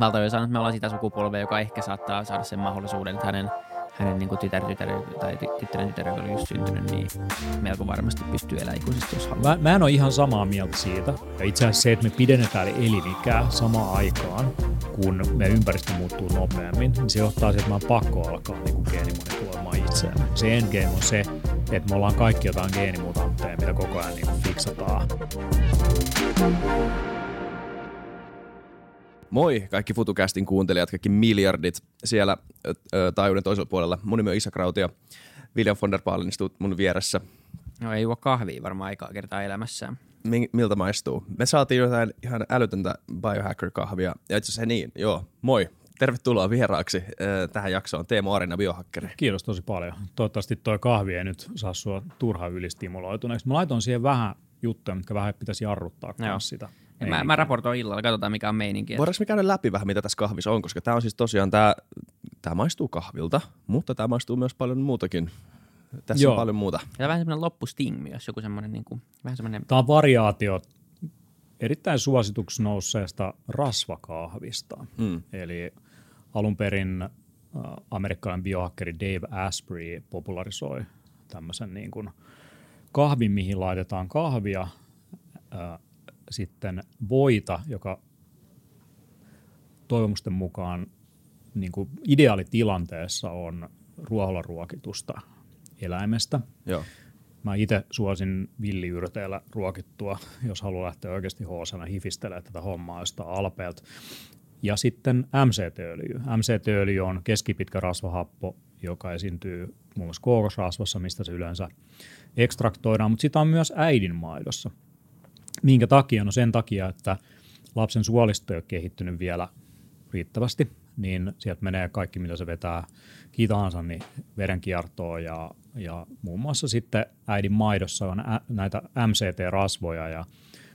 valtaosa sanoo, että me ollaan sitä sukupolvea, joka ehkä saattaa saada sen mahdollisuuden, että hänen hänen niin tytär, tytär, tai tyttären tytär, joka oli just syntynyt, niin melko varmasti pystyy elämään ikuisesti, jos haluaa. Mä, mä en ole ihan samaa mieltä siitä. Ja itse asiassa se, että me pidennetään elinikää samaan aikaan, kun me ympäristö muuttuu nopeammin, niin se johtaa siihen, että mä on pakko alkaa niin kuin geenimanipuloimaan itseään. Se endgame on se, että me ollaan kaikki jotain geenimutantteja, mitä koko ajan niin fiksataan. Moi kaikki FutuCastin kuuntelijat, kaikki miljardit siellä ö, taajuuden toisella puolella. Mun nimi on Isa Krauti ja William von der Paalen istuu mun vieressä. No ei juo kahvia varmaan aikaa kertaa elämässään. Mi- miltä maistuu? Me saatiin jotain ihan älytöntä biohacker-kahvia. Ja itse asiassa niin, joo, moi. Tervetuloa vieraaksi tähän jaksoon. Teemu Arina, biohakkeri. Kiitos tosi paljon. Toivottavasti tuo kahvi ei nyt saa sua turhaan ylistimuloituneeksi. Mä laitoin siihen vähän juttuja, mitkä vähän pitäisi jarruttaa Joo. Mä, mä raportoin illalla, katsotaan mikä on meininki. Voidaanko me käydä läpi vähän, mitä tässä kahvissa on, koska tämä on siis tosiaan, tämä, tämä maistuu kahvilta, mutta tämä maistuu myös paljon muutakin. Tässä Joo. on paljon muuta. Ja vähän semmoinen loppusting myös, joku semmoinen niin kuin, vähän semmoinen... Tämä on variaatio erittäin suosituksi nousseesta rasvakahvista. Mm. Eli alun perin äh, amerikkalainen biohakkeri Dave Asprey popularisoi tämmöisen niin kuin kahvin, mihin laitetaan kahvia, äh, sitten voita, joka toivomusten mukaan niin kuin ideaalitilanteessa on ruoholla ruokitusta eläimestä. Joo. Mä itse suosin villiyrteillä ruokittua, jos haluaa lähteä oikeasti hoosana hifistelemään tätä hommaa jostain alpeelta. Ja sitten MCT-öljy. MCT-öljy on keskipitkä rasvahappo, joka esiintyy muun muassa kookosrasvassa, mistä se yleensä ekstraktoidaan, mutta sitä on myös äidinmaidossa – Minkä takia? No sen takia, että lapsen suolisto ei ole kehittynyt vielä riittävästi, niin sieltä menee kaikki, mitä se vetää kitaansa, niin verenkiertoa ja, ja muun muassa sitten äidin maidossa on ä, näitä MCT-rasvoja ja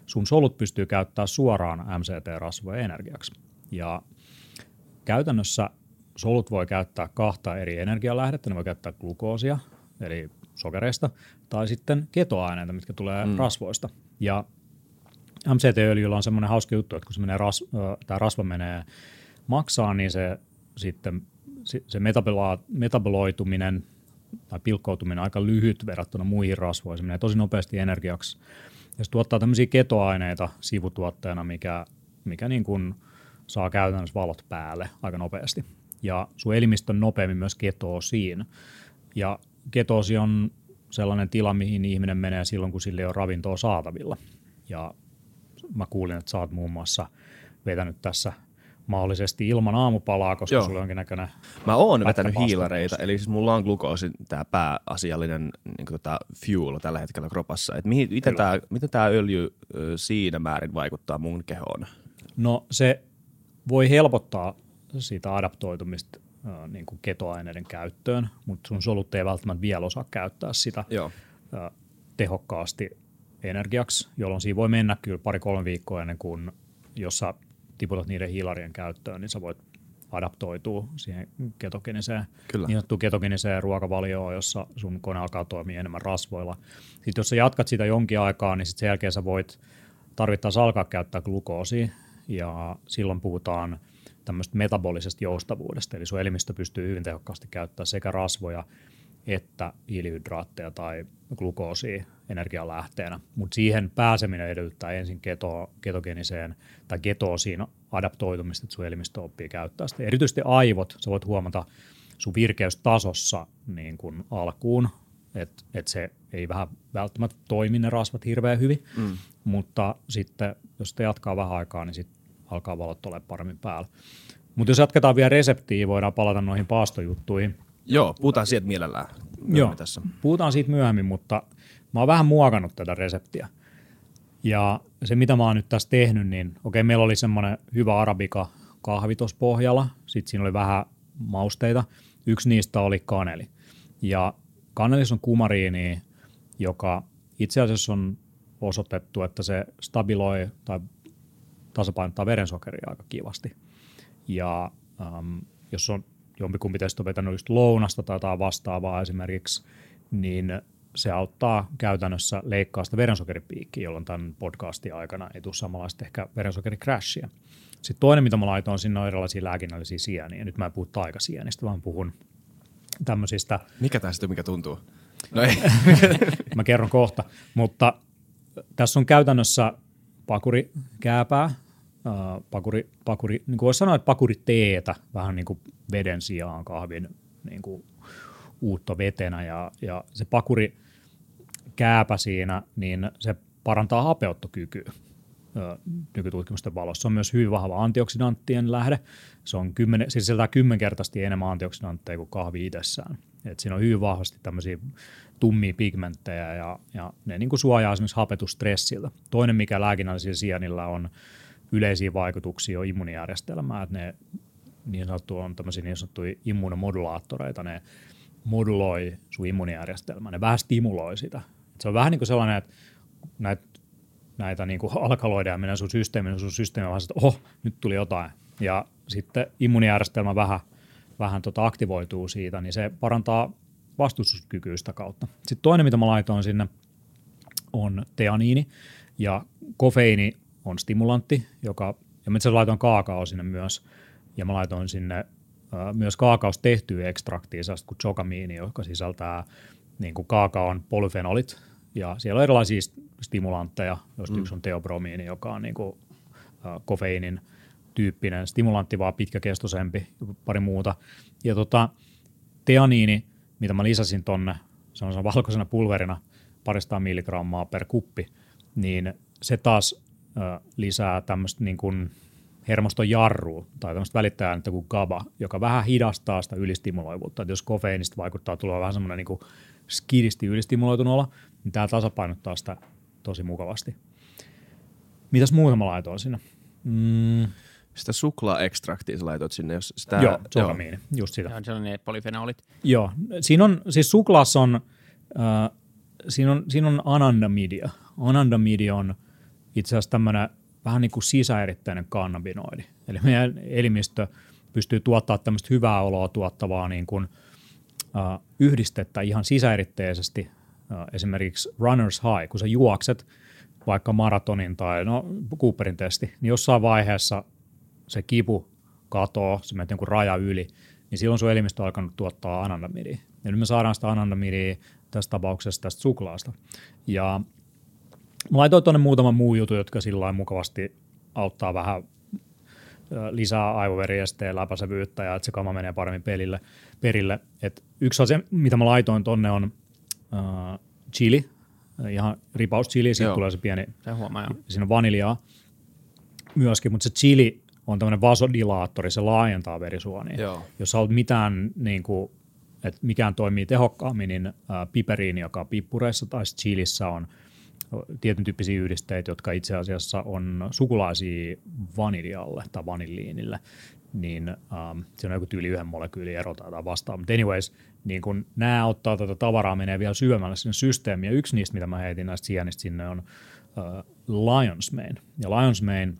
sun solut pystyy käyttämään suoraan MCT-rasvoja energiaksi. Ja käytännössä solut voi käyttää kahta eri energialähdettä, ne voi käyttää glukoosia, eli sokereista, tai sitten ketoaineita, mitkä tulee mm. rasvoista. Ja MCT-öljyllä on semmoinen hauska juttu, että kun se menee ras, tämä rasva menee maksaa, niin se sitten se metaboloituminen tai pilkkoutuminen on aika lyhyt verrattuna muihin rasvoihin. Se menee tosi nopeasti energiaksi. Ja se tuottaa tämmöisiä ketoaineita sivutuotteena, mikä, mikä niin kuin saa käytännössä valot päälle aika nopeasti. Ja sun elimistö nopeammin myös ketoosiin. Ja ketoosi on sellainen tila, mihin ihminen menee silloin, kun sille on ravintoa saatavilla. Ja mä kuulin, että sä oot muun muassa vetänyt tässä mahdollisesti ilman aamupalaa, koska Joo. sulla on jonkinnäköinen Mä oon vetänyt hiilareita, eli siis mulla on glukoosi, tämä pääasiallinen niin tota, fuel tällä hetkellä kropassa. Et mihin, miten, tämä, miten tämä öljy siinä määrin vaikuttaa mun kehoon? No se voi helpottaa siitä adaptoitumista niin kuin ketoaineiden käyttöön, mutta sun solut ei välttämättä vielä osaa käyttää sitä Joo. Tehokkaasti energiaksi, jolloin siinä voi mennä kyllä pari-kolme viikkoa ennen kuin, jos sä tiputat niiden hiilarien käyttöön, niin sä voit adaptoitua siihen ketogeniseen, Kyllä. niin sanottuun ketogeniseen ruokavalioon, jossa sun kone alkaa toimia enemmän rasvoilla. Sitten jos sä jatkat sitä jonkin aikaa, niin sitten sen jälkeen sä voit tarvittaessa alkaa käyttää glukoosia, ja silloin puhutaan tämmöistä metabolisesta joustavuudesta, eli sun elimistö pystyy hyvin tehokkaasti käyttämään sekä rasvoja että hiilihydraatteja tai glukoosia energialähteenä, mutta siihen pääseminen edellyttää ensin keto, ketogeniseen tai ketoosiin adaptoitumista, että sun elimistö oppii käyttää sitä. Erityisesti aivot, sä voit huomata sun virkeystasossa niin kuin alkuun, että et se ei vähän välttämättä toimi ne rasvat hirveän hyvin, mm. mutta sitten jos sitä jatkaa vähän aikaa, niin sitten alkaa valot olla paremmin päällä. Mutta jos jatketaan vielä reseptiä, voidaan palata noihin paastojuttuihin. Joo, puhutaan siitä mielellään. Joo, tässä. puhutaan siitä myöhemmin, mutta mä oon vähän muokannut tätä reseptiä. Ja se, mitä mä oon nyt tässä tehnyt, niin okei, meillä oli semmoinen hyvä arabika kahvi tuossa pohjalla, sitten siinä oli vähän mausteita. Yksi niistä oli kaneli. Ja kanelissa on kumariini, joka itse asiassa on osoitettu, että se stabiloi tai tasapainottaa verensokeria aika kivasti. Ja ähm, jos on jompikumpi teistä on vetänyt just lounasta tai jotain vastaavaa esimerkiksi, niin se auttaa käytännössä leikkaa sitä verensokeripiikkiä, jolloin tämän podcastin aikana ei tule samanlaista ehkä verensokerikrashia. Sitten toinen, mitä mä laitoin sinne, on erilaisia lääkinnällisiä sieniä. Nyt mä en puhu taikasienistä, vaan puhun tämmöisistä. Mikä tämä sitten, mikä tuntuu? No ei. mä kerron kohta, mutta tässä on käytännössä pakurikääpää, pakuri, pakuri, niin kuin voisi sanoa, että pakuriteetä vähän niin kuin veden sijaan kahvin niin kuin uutta vetenä ja, ja se pakuri kääpä siinä, niin se parantaa hapeuttokykyä nykytutkimusten valossa. Se on myös hyvin vahva antioksidanttien lähde. Se on kymmenen, siis sisältää kymmenkertaisesti enemmän antioksidantteja kuin kahvi itsessään. Et siinä on hyvin vahvasti tämmöisiä tummia pigmenttejä ja, ja ne niin kuin suojaa esimerkiksi hapetustressiltä. Toinen, mikä lääkinnällisillä sienillä on yleisiä vaikutuksia on immunijärjestelmää, että ne niin sanottu on tämmöisiä niin sanottuja immunomodulaattoreita, ne moduloi sun immunijärjestelmää, ne vähän stimuloi sitä. Se on vähän niin kuin sellainen, että näitä, näitä niin kuin alkaloida menee sun systeemiin, sun systeemi vaan, että oho, nyt tuli jotain. Ja sitten immunijärjestelmä vähän, vähän tota aktivoituu siitä, niin se parantaa vastustuskykyistä kautta. Sitten toinen, mitä mä laitoin sinne, on teaniini, ja kofeiini on stimulantti, joka, ja mä itse laitoin kaakao sinne myös, ja mä laitoin sinne myös kaakaosta tehtyä ekstraktia, sellaista kuin chokamiini, joka sisältää niin kuin kaakaon polyfenolit, ja siellä on erilaisia stimulantteja, joista mm. yksi on teobromiini, joka on niin kuin, uh, kofeiinin tyyppinen stimulantti, vaan pitkäkestoisempi, pari muuta. Ja tota, teaniini, mitä mä lisäsin tonne, se on valkoisena pulverina, parista milligrammaa per kuppi, niin se taas uh, lisää tämmöistä niin kuin hermoston jarru tai tämmöistä välittäjääntä kuin GABA, joka vähän hidastaa sitä ylistimuloivuutta. Et jos kofeiinista vaikuttaa tulla vähän semmoinen niin skidisti ylistimuloitunut olo, niin tämä tasapainottaa sitä tosi mukavasti. Mitäs muuta mä laitoin sinne? Mm. Sitä suklaa-ekstraktia sä laitoit sinne, jos sitä... Joo, sokamiini, just sitä. Joo, se on ne polyfenolit. Joo, siinä on, siis suklaassa on, äh, siinä on, siinä on anandamidia. Anandamidia on itse asiassa tämmöinen vähän niin kuin sisäeritteinen kannabinoidi. Eli meidän elimistö pystyy tuottamaan tämmöistä hyvää oloa tuottavaa niin kuin, yhdistettä ihan sisäeritteisesti, esimerkiksi runners high, kun sä juokset vaikka maratonin tai no, Cooperin testi, niin jossain vaiheessa se kipu katoo, se menee jonkun raja yli, niin silloin sun elimistö on alkanut tuottaa anandamidia. Ja nyt me saadaan sitä anandamidia tässä tapauksessa tästä suklaasta. Ja Mä laitoin tuonne muutaman muu jutu, jotka sillä mukavasti auttaa vähän lisää aivoveriesteen läpäisevyyttä ja että se kama menee paremmin pelille, perille. Et yksi asia, mitä mä laitoin tonne on uh, chili, ihan ripaus chili, siitä tulee se pieni, se huomaa, siinä on vaniljaa myöskin, mutta se chili on tämmöinen vasodilaattori, se laajentaa verisuonia. Joo. Jos sä mitään, niin kuin, että mikään toimii tehokkaammin, niin uh, piperiini, joka on pippureissa tai chilissä on – tietyn tyyppisiä yhdisteitä, jotka itse asiassa on sukulaisia vaniljalle tai vanilliinille, niin um, se on joku tyyli yhden molekyyli ero tai vastaan. Mutta anyways, niin kun nämä ottaa tätä tavaraa, menee vielä syvemmälle sinne systeemiin, ja yksi niistä, mitä mä heitin näistä sienistä sinne, on uh, Lion's Mane. Ja Lion's Mane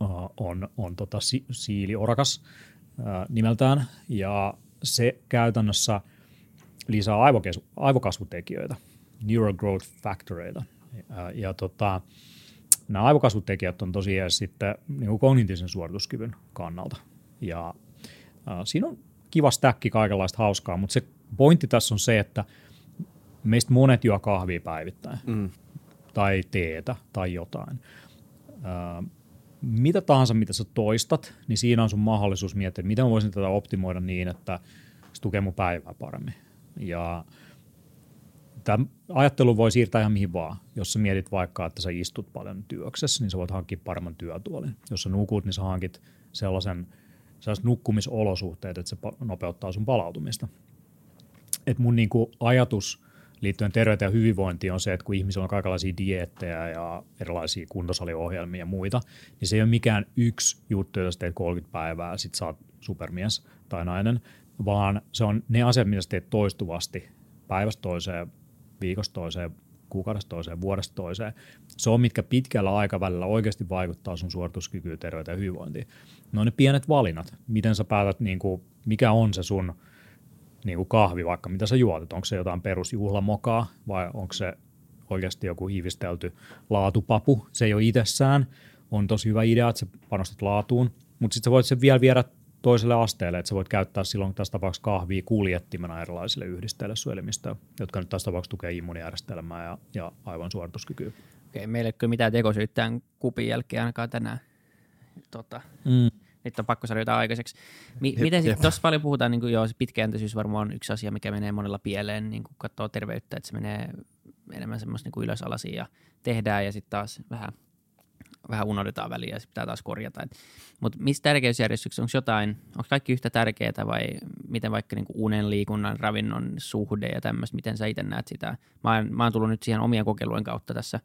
uh, on, on tota si- siiliorakas uh, nimeltään, ja se käytännössä lisää aivokes- aivokasvutekijöitä – neural growth factoreita. Ja, ja tota, nämä aivokasvutekijät on tosiaan sitten niin kuin kognitiivisen suorituskyvyn kannalta. Ja äh, siinä on kiva stäkki kaikenlaista hauskaa, mutta se pointti tässä on se, että meistä monet juo kahvia päivittäin. Mm. Tai teetä tai jotain. Äh, mitä tahansa, mitä sä toistat, niin siinä on sun mahdollisuus miettiä, että miten mä voisin tätä optimoida niin, että se tukee mun päivää paremmin. Ja tämä ajattelu voi siirtää ihan mihin vaan. Jos sä mietit vaikka, että sä istut paljon työksessä, niin sä voit hankkia paremman työtuolin. Jos sä nukut, niin sä hankit sellaisen sellaiset nukkumisolosuhteet, että se nopeuttaa sun palautumista. Et mun niinku ajatus liittyen terveyteen ja hyvinvointiin on se, että kun ihmisillä on kaikenlaisia diettejä ja erilaisia kuntosaliohjelmia ja muita, niin se ei ole mikään yksi juttu, jos teet 30 päivää, sit saat supermies tai nainen, vaan se on ne asiat, mitä teet toistuvasti päivästä toiseen viikosta toiseen, kuukaudesta toiseen, vuodesta toiseen. Se on, mitkä pitkällä aikavälillä oikeasti vaikuttaa sun suorituskykyyn, terveyteen ja hyvinvointiin. No ne pienet valinnat, miten sä päätät, niin kuin, mikä on se sun niin kuin kahvi vaikka, mitä sä juotat, onko se jotain perusjuhlamokaa vai onko se oikeasti joku hiivistelty laatupapu, se ei ole itsessään, on tosi hyvä idea, että sä panostat laatuun, mutta sitten sä voit sen vielä viedä toiselle asteelle, että sä voit käyttää silloin tässä tapauksessa kahvia kuljettimena erilaisille yhdisteille suojelimista, jotka nyt tässä tapauksessa tukee immuunijärjestelmää ja, ja aivan suorituskykyä. Okei, meillä ei ole mitään tekosyyttään kupin jälkeen ainakaan tänään. Tota, Mm. nyt on pakko saada jotain aikaiseksi. Mi- miten sitten, tuossa paljon puhutaan, niin kuin, joo, se pitkäjänteisyys varmaan on yksi asia, mikä menee monella pieleen, niin kuin katsoo terveyttä, että se menee enemmän semmoista niin ylösalasiin ja tehdään ja sitten taas vähän, vähän unohdetaan väliä ja sitten pitää taas korjata. Mutta missä tärkeysjärjestyksessä, onko jotain, onko kaikki yhtä tärkeää vai miten vaikka niin kuin unen, liikunnan, ravinnon suhde ja tämmöistä, miten sä itse näet sitä? Mä oon, mä oon tullut nyt siihen omien kokeilujen kautta tässä,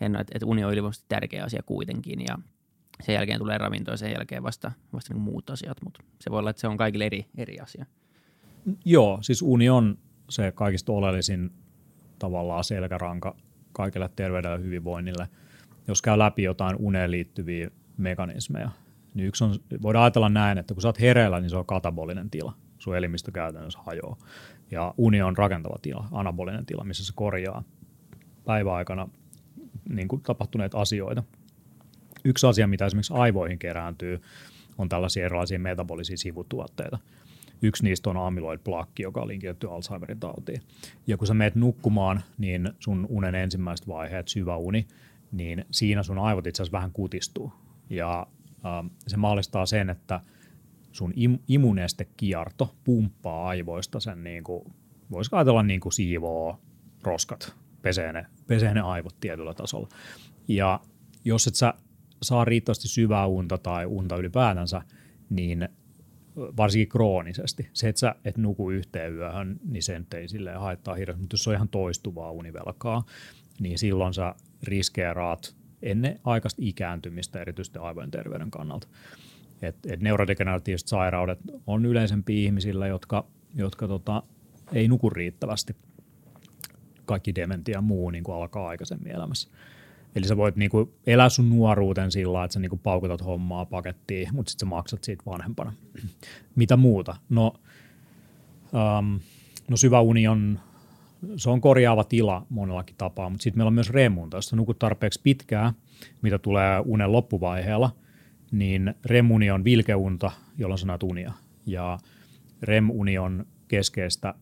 että et uni on ylivoimaisesti tärkeä asia kuitenkin ja sen jälkeen tulee ravinto ja sen jälkeen vasta, vasta niin muut asiat, mutta se voi olla, että se on kaikille eri, eri asia. Joo, siis uni on se kaikista oleellisin tavallaan selkäranka kaikille terveydelle ja hyvinvoinnille. Jos käy läpi jotain uneen liittyviä mekanismeja, niin yksi on, voidaan ajatella näin, että kun sä oot hereillä, niin se on katabolinen tila. Sun elimistö käytännössä hajoaa. Ja uni on rakentava tila, anabolinen tila, missä se korjaa päiväaikana niin kuin tapahtuneita asioita. Yksi asia, mitä esimerkiksi aivoihin kerääntyy, on tällaisia erilaisia metabolisia sivutuotteita. Yksi niistä on amyloid plaque, joka on linkitetty Alzheimerin tautiin. Ja kun sä meet nukkumaan, niin sun unen ensimmäiset vaiheet, syvä uni, niin siinä sun aivot itse asiassa vähän kutistuu. Ja äh, se mahdollistaa sen, että sun im- immunestekierto pumppaa aivoista sen, niin kuin, voisi ajatella niin kuin siivoo roskat, pesee ne, pesee ne aivot tietyllä tasolla. Ja jos et sä saa riittävästi syvää unta tai unta ylipäätänsä, niin varsinkin kroonisesti. Se, että sä et nuku yhteen yöhön, niin sen ei silleen haittaa hirveästi, mutta jos se on ihan toistuvaa univelkaa, niin silloin sä riskeeraat ennen aikaista ikääntymistä erityisesti aivojen terveyden kannalta. Et, et neurodegeneratiiviset sairaudet on yleisempi ihmisillä, jotka, jotka tota, ei nuku riittävästi. Kaikki dementia ja muu niin kuin alkaa aikaisemmin elämässä. Eli sä voit niinku elää sun nuoruuten sillä että sä niinku paukutat hommaa pakettiin, mutta sitten sä maksat siitä vanhempana. Mitä muuta? No, um, no syvä uni on, se on korjaava tila monellakin tapaa, mutta sitten meillä on myös remunta. Jos nukut tarpeeksi pitkää, mitä tulee unen loppuvaiheella, niin remuni on vilkeunta, jolloin sä näet unia. Ja REM-uni on keskeistä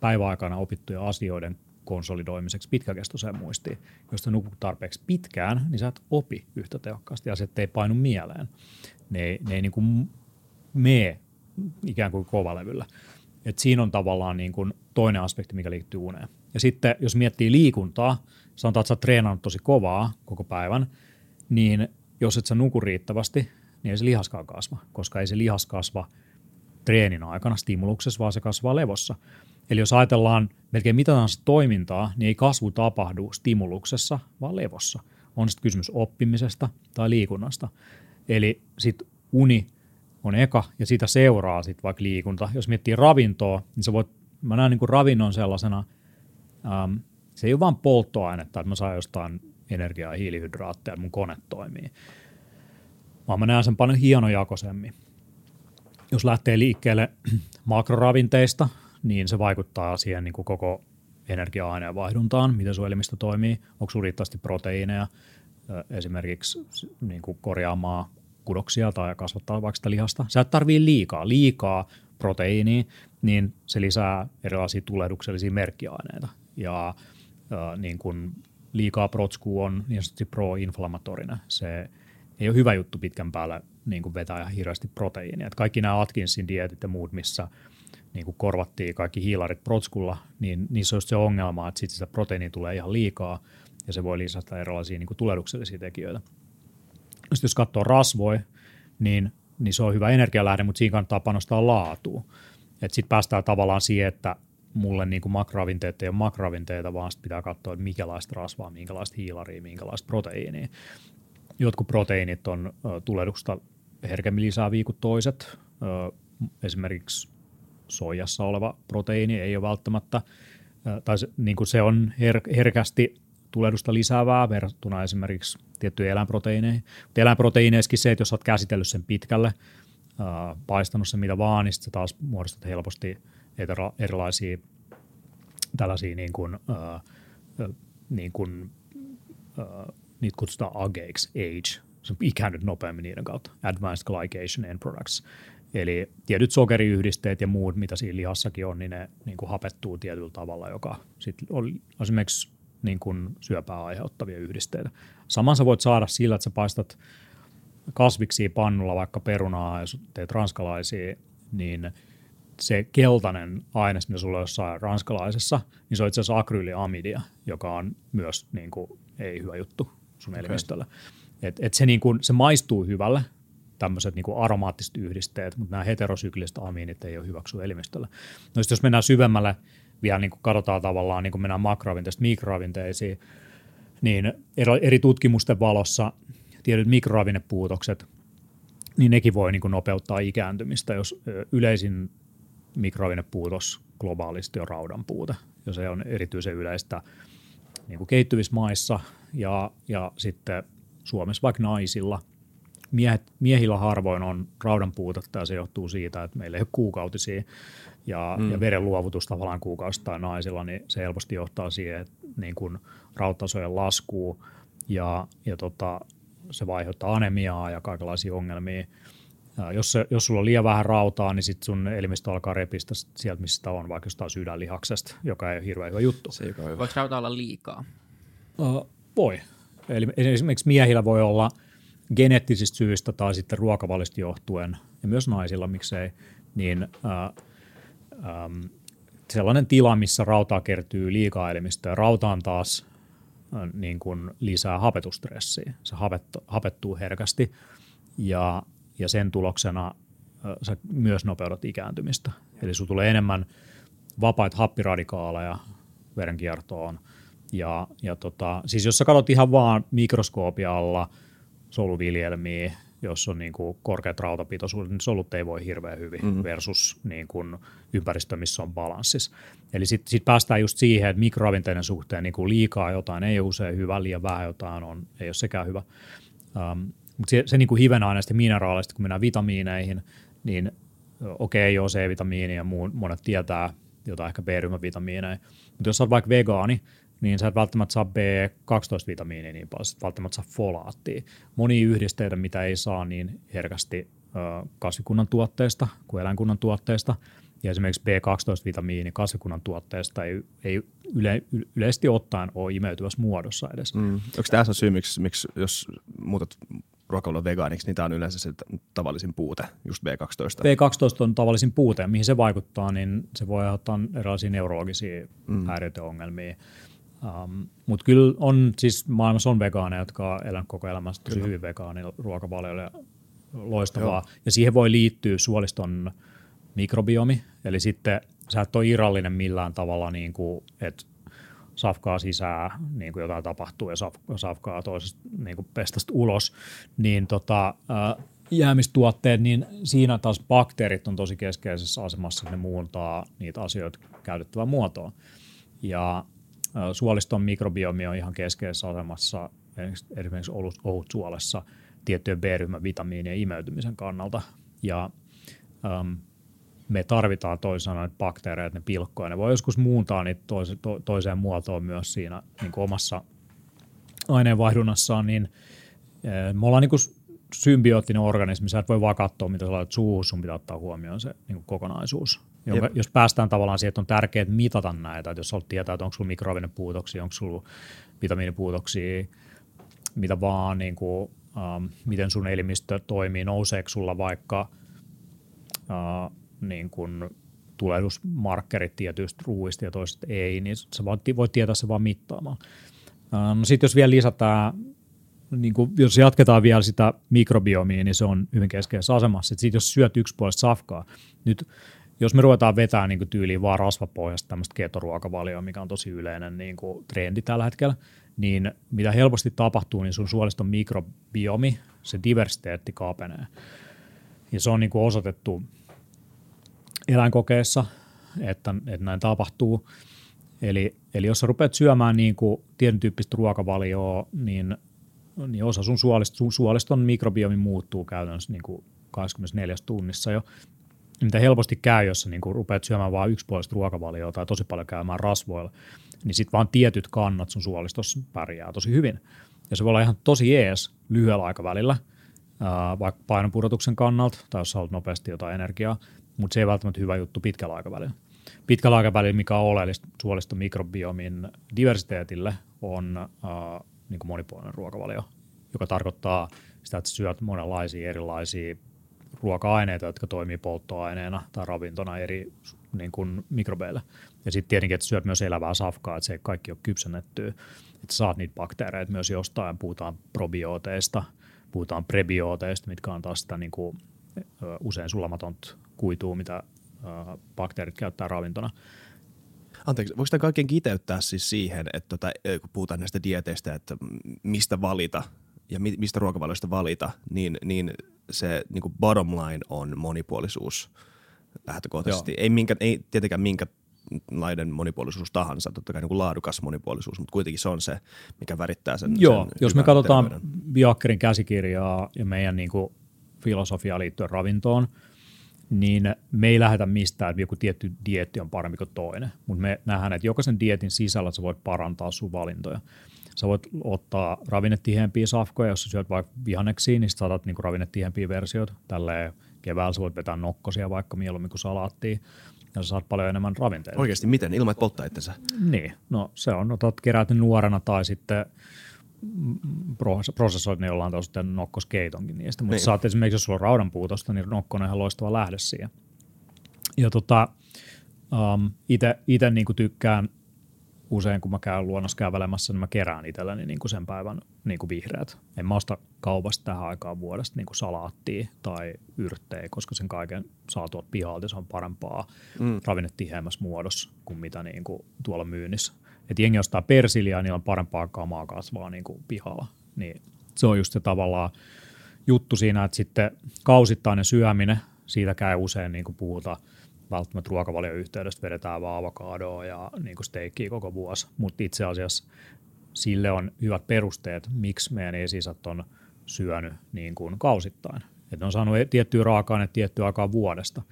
päiväaikana opittujen asioiden konsolidoimiseksi pitkäkestoiseen muistiin. Jos sä nukut tarpeeksi pitkään, niin sä et opi yhtä tehokkaasti, asiat ei painu mieleen. Ne ei, ne ei niin kuin mene ikään kuin kovalevyllä. Et siinä on tavallaan niin kuin toinen aspekti, mikä liittyy uneen. Ja sitten jos miettii liikuntaa, sanotaan, että sä treenannut tosi kovaa koko päivän, niin jos et sä nuku riittävästi, niin ei se lihaskaan kasva, koska ei se lihas kasva treenin aikana stimuluksessa, vaan se kasvaa levossa. Eli jos ajatellaan melkein mitä tahansa toimintaa, niin ei kasvu tapahdu stimuluksessa, vaan levossa. On sitten kysymys oppimisesta tai liikunnasta. Eli sitten uni on eka ja siitä seuraa sitten vaikka liikunta. Jos miettii ravintoa, niin sä voit, mä näen niin kuin ravinnon sellaisena, äm, se ei ole vain polttoainetta, että mä saan jostain energiaa ja hiilihydraatteja, että mun kone toimii. Vaan mä näen sen paljon hienojakoisemmin. Jos lähtee liikkeelle makroravinteista, niin se vaikuttaa siihen niin kuin koko energia-aineen vaihduntaan, miten sun elimistö toimii, onko sun riittävästi proteiineja esimerkiksi niin kuin korjaamaan kudoksia tai kasvattaa vaikka sitä lihasta. Sä et tarvii liikaa, liikaa proteiiniä, niin se lisää erilaisia tulehduksellisia merkkiaineita. Ja äh, niin kuin liikaa protsku on niin sanotusti pro-inflammatorinen. Se ei ole hyvä juttu pitkän päälle niin kuin vetää ihan hirveästi proteiinia. Et kaikki nämä Atkinsin dietit ja muut, missä niin kuin korvattiin kaikki hiilarit protskulla, niin niissä on se ongelma, että sitten sitä proteiinia tulee ihan liikaa ja se voi lisätä erilaisia niin tulehduksellisia tekijöitä. Sitten jos katsoo rasvoja, niin, niin se on hyvä energialähde, mutta siinä kannattaa panostaa laatuun. Sitten päästään tavallaan siihen, että mulle niin kuin makroravinteet ei ole makroravinteita, vaan sitten pitää katsoa, että minkälaista rasvaa, minkälaista hiilaria, minkälaista proteiinia. Jotkut proteiinit on tulehduksesta herkemmin lisääviä kuin toiset. Esimerkiksi soijassa oleva proteiini ei ole välttämättä, tai se, niin kuin se on her- herkästi tulehdusta lisäävää verrattuna esimerkiksi tiettyihin eläinproteiineihin. Mutta eläinproteiineissakin se, että jos olet käsitellyt sen pitkälle, paistanut sen mitä vaan, niin se taas muodostat helposti erilaisia tällaisia niin kuin, uh, niin kuin, uh, niitä kutsutaan ageiksi, age, se on ikäännyt nopeammin niiden kautta, advanced glycation end products. Eli tietyt sokeriyhdisteet ja muut, mitä siinä lihassakin on, niin ne niin kuin hapettuu tietyllä tavalla, joka sitten on esimerkiksi niin kuin syöpää aiheuttavia yhdisteitä. Saman sä voit saada sillä, että sä paistat kasviksi pannulla vaikka perunaa ja teet ranskalaisia, niin se keltainen aines, mitä sulla on jossain ranskalaisessa, niin se on itse asiassa akryyliamidia, joka on myös niin kuin, ei hyvä juttu sun okay. elimistöllä. Et, et se, niin kuin, se maistuu hyvälle, tämmöiset niin kuin aromaattiset yhdisteet, mutta nämä heterosykliset amiinit ei ole hyväksy elimistöllä. No jos mennään syvemmälle, vielä niin kuin katsotaan tavallaan, niin kuin mennään makroravinteista mikroravinteisiin, niin eri tutkimusten valossa tietyt mikroravinnepuutokset, niin nekin voi niin kuin nopeuttaa ikääntymistä, jos yleisin mikroravinnepuutos globaalisti on raudan puute, ja se on erityisen yleistä niin kuin kehittyvissä maissa ja, ja sitten Suomessa vaikka naisilla. Miehet, miehillä harvoin on raudan puutetta ja se johtuu siitä, että meillä ei ole kuukautisia ja, mm. ja veren luovutus tavallaan kuukausittain naisilla, niin se helposti johtaa siihen, että niin kuin rautasojen laskuu ja, ja tota, se aiheuttaa anemiaa ja kaikenlaisia ongelmia. Ja jos, se, jos sulla on liian vähän rautaa, niin sit sun elimistö alkaa repistä sieltä, missä sitä on, vaikka jostain sydänlihaksesta, joka ei ole hirveän hyvä juttu. Se, hyvä. Voiko rauta olla liikaa? Uh, voi. Eli esimerkiksi miehillä voi olla geneettisistä syistä tai sitten ruokavallista johtuen, ja myös naisilla miksei, niin uh, um, sellainen tila, missä rautaa kertyy liikaa elimistöä. Rauta on taas uh, niin kuin lisää hapetustressiä. Se hapettu, hapettuu herkästi ja, ja sen tuloksena uh, sä myös nopeudat ikääntymistä. Eli sulla tulee enemmän vapaita happiradikaaleja verenkiertoon. Ja, ja tota, siis jos sä katsot ihan vaan mikroskoopia alla soluviljelmiä, jos on niin kuin korkeat rautapitoisuudet, niin solut ei voi hirveän hyvin mm-hmm. versus niin kuin ympäristö, missä on balanssissa. Eli sitten sit päästään just siihen, että mikroravinteiden suhteen niin kuin liikaa jotain ei ole usein hyvä, liian vähän jotain on, ei ole sekään hyvä. Um, mutta se, se niin kuin hivenaineista ja mineraaleista, kun mennään vitamiineihin, niin okei, okay, joo, C-vitamiini ja muu, monet tietää jotain ehkä B-ryhmävitamiineja, mutta jos olet vaikka vegaani, niin sä et välttämättä saa B12-vitamiinia niin paljon, sä välttämättä saa folaattia. Monia yhdisteitä, mitä ei saa niin herkästi kasvikunnan tuotteista kuin eläinkunnan tuotteista, ja esimerkiksi B12-vitamiini kasvikunnan tuotteesta ei, ei yle, yleisesti ottaen ole imeytyvässä muodossa edes. Mm. Onko tässä syy, miksi, miksi jos muutat ruokailua vegaaniksi, niin tämä on yleensä se tavallisin puute, just B12. B12 on tavallisin puute, ja mihin se vaikuttaa, niin se voi aiheuttaa erilaisia neurologisia mm. häiriöitä ongelmia. Um, Mutta kyllä on, siis maailmassa on vegaaneja, jotka on elänyt koko elämänsä tosi hyvin vegaanilla ruokavalioilla ja loistavaa. Joo. Ja siihen voi liittyä suoliston mikrobiomi, eli sitten sä et ole irrallinen millään tavalla, niin kuin, että safkaa sisään, niin kuin jotain tapahtuu ja safkaa toisesta niin kuin pestasta ulos, niin tota, jäämistuotteet, niin siinä taas bakteerit on tosi keskeisessä asemassa, että ne muuntaa niitä asioita käytettävään muotoon. Ja Suoliston mikrobiomi on ihan keskeisessä asemassa esimerkiksi suolessa tiettyjen B-ryhmän vitamiinien imeytymisen kannalta. Ja um, me tarvitaan toisaalta näitä bakteereja, ne pilkkoja. Ne voi joskus muuntaa niitä toise, to, toiseen muotoon myös siinä niin kuin omassa aineenvaihdunassaan, niin me ollaan niin symbioottinen organismi, sä et voi vaan katsoa, mitä sä laitat suuhun, sun pitää ottaa huomioon se niin kuin kokonaisuus jonka, jos päästään tavallaan siihen, että on tärkeää mitata näitä, että jos haluat tietää, että onko sulla mikroravinnepuutoksia, onko sulla vitamiinipuutoksia, mitä vaan, niin kuin, ähm, miten sun elimistö toimii, nouseeko sulla vaikka äh, niin kuin tulehdusmarkkerit tietyistä ruuista ja toisista ei, niin sä voit tietää se vaan mittaamaan. Äh, no sitten jos vielä lisätään niin kuin, jos jatketaan vielä sitä mikrobiomia, niin se on hyvin keskeisessä asemassa. Sitten jos syöt yksipuolista safkaa, nyt jos me ruvetaan vetämään niin tyyliin vaan rasvapohjasta tämmöistä ketoruokavalioa, mikä on tosi yleinen niin kuin trendi tällä hetkellä, niin mitä helposti tapahtuu, niin sun suoliston mikrobiomi, se diversiteetti kapenee. Ja se on niin kuin osoitettu eläinkokeessa, että, että näin tapahtuu. Eli, eli jos sä rupeat syömään niin kuin tietyn tyyppistä ruokavalioa, niin, niin osa sun suoliston, sun suoliston mikrobiomi muuttuu käytännössä niin kuin 24 tunnissa jo. Mitä helposti käy, jos sä niin rupeat syömään vain yksipuolista ruokavaliota tai tosi paljon käymään rasvoilla, niin sitten vaan tietyt kannat sun suolistossa pärjää tosi hyvin. Ja se voi olla ihan tosi ees lyhyellä aikavälillä, vaikka painonpudotuksen kannalta, tai jos haluat nopeasti jotain energiaa, mutta se ei välttämättä hyvä juttu pitkällä aikavälillä. Pitkällä aikavälillä, mikä on oleellista suoliston mikrobiomin diversiteetille, on äh, niin monipuolinen ruokavalio, joka tarkoittaa sitä, että syöt monenlaisia erilaisia ruoka-aineita, jotka toimii polttoaineena tai ravintona eri niin kuin mikrobeille. Ja sitten tietenkin, että syöt myös elävää safkaa, että se kaikki ole kypsennettyä, että saat niitä bakteereita myös jostain. Puhutaan probiooteista, puhutaan prebiooteista, mitkä on taas sitä niin kuin, usein sulamatonta kuitua, mitä bakteerit käyttää ravintona. Anteeksi, voiko tämä kaiken kiteyttää siis siihen, että tota, kun puhutaan näistä dieteistä, että mistä valita ja mistä ruokavalioista valita, niin, niin se niin kuin bottom line on monipuolisuus lähtökohtaisesti. Ei, minkä, ei tietenkään minkä laiden monipuolisuus tahansa, totta kai niin kuin laadukas monipuolisuus, mutta kuitenkin se on se, mikä värittää sen Joo, sen jos me katsotaan Biakkerin käsikirjaa ja meidän niin kuin filosofiaa liittyen ravintoon, niin me ei lähdetä mistään, että joku tietty dietti on parempi kuin toinen, mutta me nähdään, että jokaisen dietin sisällä sä voit parantaa sun valintoja. Sä voit ottaa ravinnetiheämpiä safkoja, jos sä syöt vaikka vihanneksia, niin saatat niinku ravinnetiheämpiä versioita. Tälleen keväällä sä voit vetää nokkosia vaikka mieluummin kuin salaattia ja sä saat paljon enemmän ravinteita. Oikeasti miten? Ilman, että polttaa itsensä? Niin, no se on, otat keräät nuorena tai sitten prosessoit ne jollain tavalla sitten nokkoskeitonkin niistä. Mutta niin. saat esimerkiksi, jos sulla on raudanpuutosta, niin nokko on ihan loistava lähde siihen. Ja tota, um, itse niin tykkään usein, kun mä käyn luonnossa kävelemässä, niin mä kerään itselleni niin kuin sen päivän niin kuin vihreät. En mä osta kaupasta tähän aikaan vuodesta niin kuin salaattia tai yrttejä, koska sen kaiken saa tuolta pihalta, se on parempaa mm. ravinnetiheämmässä muodossa kuin mitä niin kuin tuolla myynnissä. Et jengi ostaa persiliaa, niin on parempaa kamaa kasvaa niin kuin pihalla. Niin se on just se tavallaan juttu siinä, että sitten kausittainen syöminen, siitä käy usein niin kuin puhutaan – välttämättä ruokavalion yhteydestä vedetään vaan avokadoa ja niin steikkiä koko vuosi, mutta itse asiassa sille on hyvät perusteet, miksi meidän esisät on syönyt niin kuin kausittain. Et ne on saanut tiettyä raaka-ainetta tiettyä aikaa vuodesta.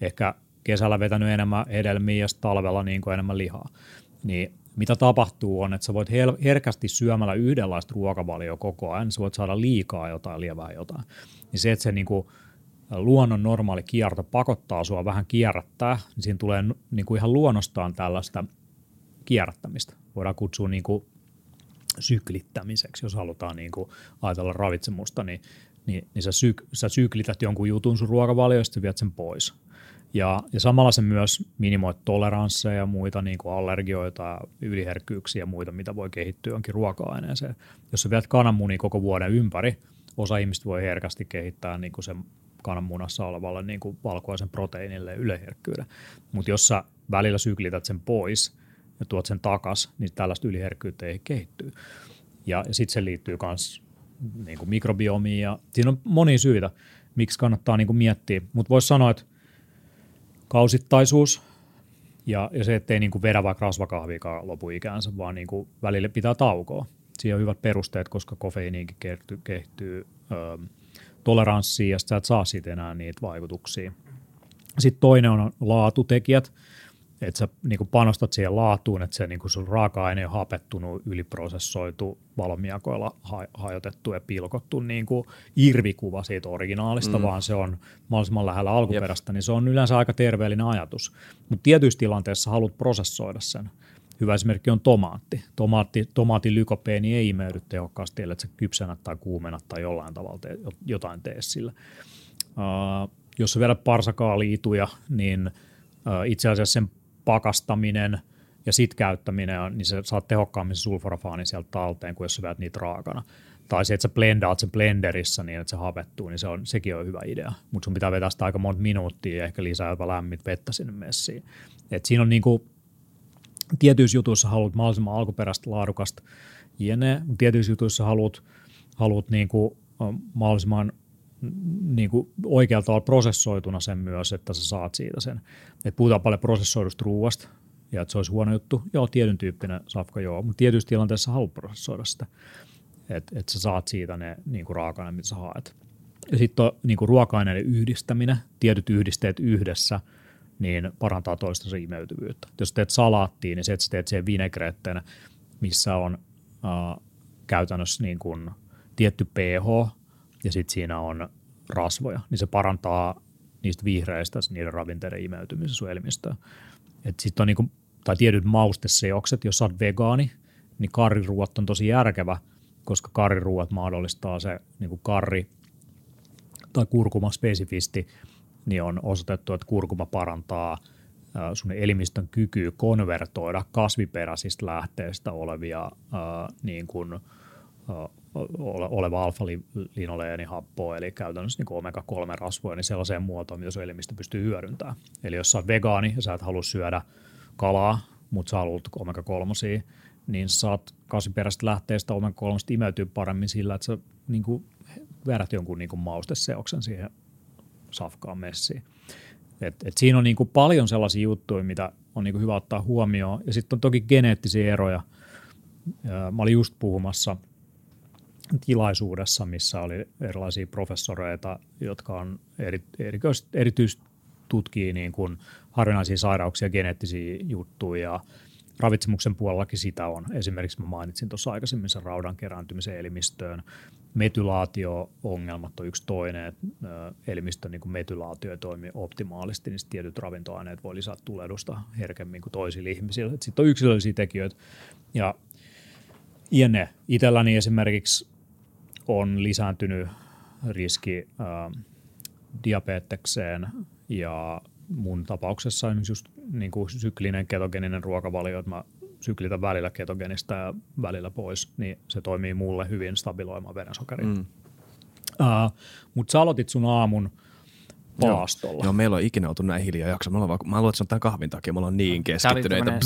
Ehkä kesällä vetänyt enemmän hedelmiä ja talvella niin kuin enemmän lihaa. Niin mitä tapahtuu on, että sä voit herkästi syömällä yhdenlaista ruokavalioa koko ajan, sä voit saada liikaa jotain, lievää jotain. Niin se, että se niin kuin luonnon normaali kierto pakottaa sua vähän kierrättää, niin siinä tulee niin kuin ihan luonnostaan tällaista kierrättämistä. Voidaan kutsua niin kuin syklittämiseksi, jos halutaan niin kuin ajatella ravitsemusta, niin, niin, niin sä, syk, sä syklität jonkun jutun sun ruokavalioista ja viet sen pois. Ja, ja samalla se myös minimoit toleransseja ja muita niin kuin allergioita, yliherkkyyksiä ja muita, mitä voi kehittyä jonkin ruoka-aineeseen. Jos sä viet kananmunia koko vuoden ympäri, osa ihmistä voi herkästi kehittää niin kuin sen kananmunassa olevalle niin kuin valkuaisen proteiinille yliherkkyyden. Mutta jos sä välillä syklität sen pois ja tuot sen takas, niin tällaista yliherkkyyttä ei kehittyy. Ja, sitten se liittyy myös niin mikrobiomiin ja siinä on monia syitä, miksi kannattaa niin kuin miettiä. Mutta voisi sanoa, että kausittaisuus ja, ja se, ettei niin kuin vedä vaikka rasvakahviikaan lopuikäänsä, vaan niin kuin välillä pitää taukoa. Siinä on hyvät perusteet, koska kofeiiniinkin kehittyy, kehittyy öö, toleranssia ja sä et saa siitä enää niitä vaikutuksia. Sitten toinen on laatutekijät, että sä niin panostat siihen laatuun, että se niin sun raaka-aine on hapettunut, yliprosessoitu, valomiakoilla ha- hajotettu ja pilkottu niin kuin irvikuva siitä originaalista, mm. vaan se on mahdollisimman lähellä alkuperäistä, Jep. niin se on yleensä aika terveellinen ajatus. Mutta tietyissä tilanteissa haluat prosessoida sen. Hyvä esimerkki on tomaatti. tomaatti tomaatin lykopeeni ei imeydy tehokkaasti, ellei se kypsänä tai kuumena tai jollain tavalla tee, jotain tee sillä. Uh, jos sä vielä parsakaaliituja, niin uh, itse asiassa sen pakastaminen ja sit käyttäminen, niin se saat tehokkaammin sulforafaanin sieltä talteen, kuin jos sä vedät niitä raakana. Tai se, että sä blendaat sen blenderissa niin, että se hapettuu, niin se on, sekin on hyvä idea. Mutta sun pitää vetää sitä aika monta minuuttia ja ehkä lisää jopa lämmit vettä sinne messiin. Et siinä on niinku tietyissä jutuissa haluat mahdollisimman alkuperäistä, laadukasta jne, mutta tietyissä jutuissa haluat, haluat niin kuin mahdollisimman niin kuin oikealta tavalla prosessoituna sen myös, että sä saat siitä sen. Et puhutaan paljon prosessoidusta ruuasta, ja että se olisi huono juttu. Joo, tietyn tyyppinen safka joo, mutta tietyissä tilanteissa haluat prosessoida sitä, että et sä saat siitä ne niin kuin raaka mitä sä haet. Ja sitten on niin kuin ruoka-aineiden yhdistäminen, tietyt yhdisteet yhdessä, niin parantaa toistensa imeytyvyyttä. Jos teet salaattiin, niin se, että teet sen vinegretteen, missä on äh, käytännössä niin kuin tietty pH ja sitten siinä on rasvoja, niin se parantaa niistä vihreistä niiden ravinteiden imeytymisen sun elimistöön. Sitten on niin kuin, tai tietyt mausteseokset, jos olet vegaani, niin karriruot on tosi järkevä, koska karriruot mahdollistaa se niin kuin karri tai kurkuma spesifisti, niin on osoitettu, että kurkuma parantaa sun elimistön kykyä konvertoida kasviperäisistä lähteistä olevia niin kuin, oleva alfa-linoleenihappoa, eli käytännössä niin omega-3-rasvoja, niin sellaiseen muotoon, mitä sun elimistö pystyy hyödyntämään. Eli jos sä oot vegaani ja sä et halua syödä kalaa, mutta sä haluat omega-3, niin saat kasviperäisestä lähteestä omega-3 imeytyy paremmin sillä, että sä niin kuin, vedät jonkun niin kuin mausteseoksen siihen safkaan messiin. Et, et siinä on niin kuin paljon sellaisia juttuja, mitä on niin kuin hyvä ottaa huomioon. Ja sitten on toki geneettisiä eroja. Mä olin just puhumassa – tilaisuudessa, missä oli erilaisia professoreita, jotka on eri, erityisesti tutkii niin kuin harvinaisia sairauksia, geneettisiä juttuja ja ravitsemuksen puolellakin sitä on. Esimerkiksi mä mainitsin tuossa aikaisemmin sen raudan kerääntymisen elimistöön. Metylaatio-ongelmat on yksi toinen, että elimistön niin metylaatio ei toimi optimaalisesti, niin tietyt ravintoaineet voi lisätä tulehdusta herkemmin kuin toisilla ihmisillä. Sitten on yksilöllisiä tekijöitä ja iene. Itselläni esimerkiksi on lisääntynyt riski äh, diabetekseen ja mun tapauksessa esimerkiksi just niin kuin syklinen ketogeninen ruokavalio, että mä syklitän välillä ketogenista ja välillä pois, niin se toimii mulle hyvin stabiloimaan verensokerin. Mm. Uh, Mutta sä aloitit sun aamun – paastolla. Joo, joo, meillä on ikinä oltu näin hiljaa jakso. Mä, vaan, mä luulen, että se on tämän kahvin takia. Me ollaan niin keskittyneitä.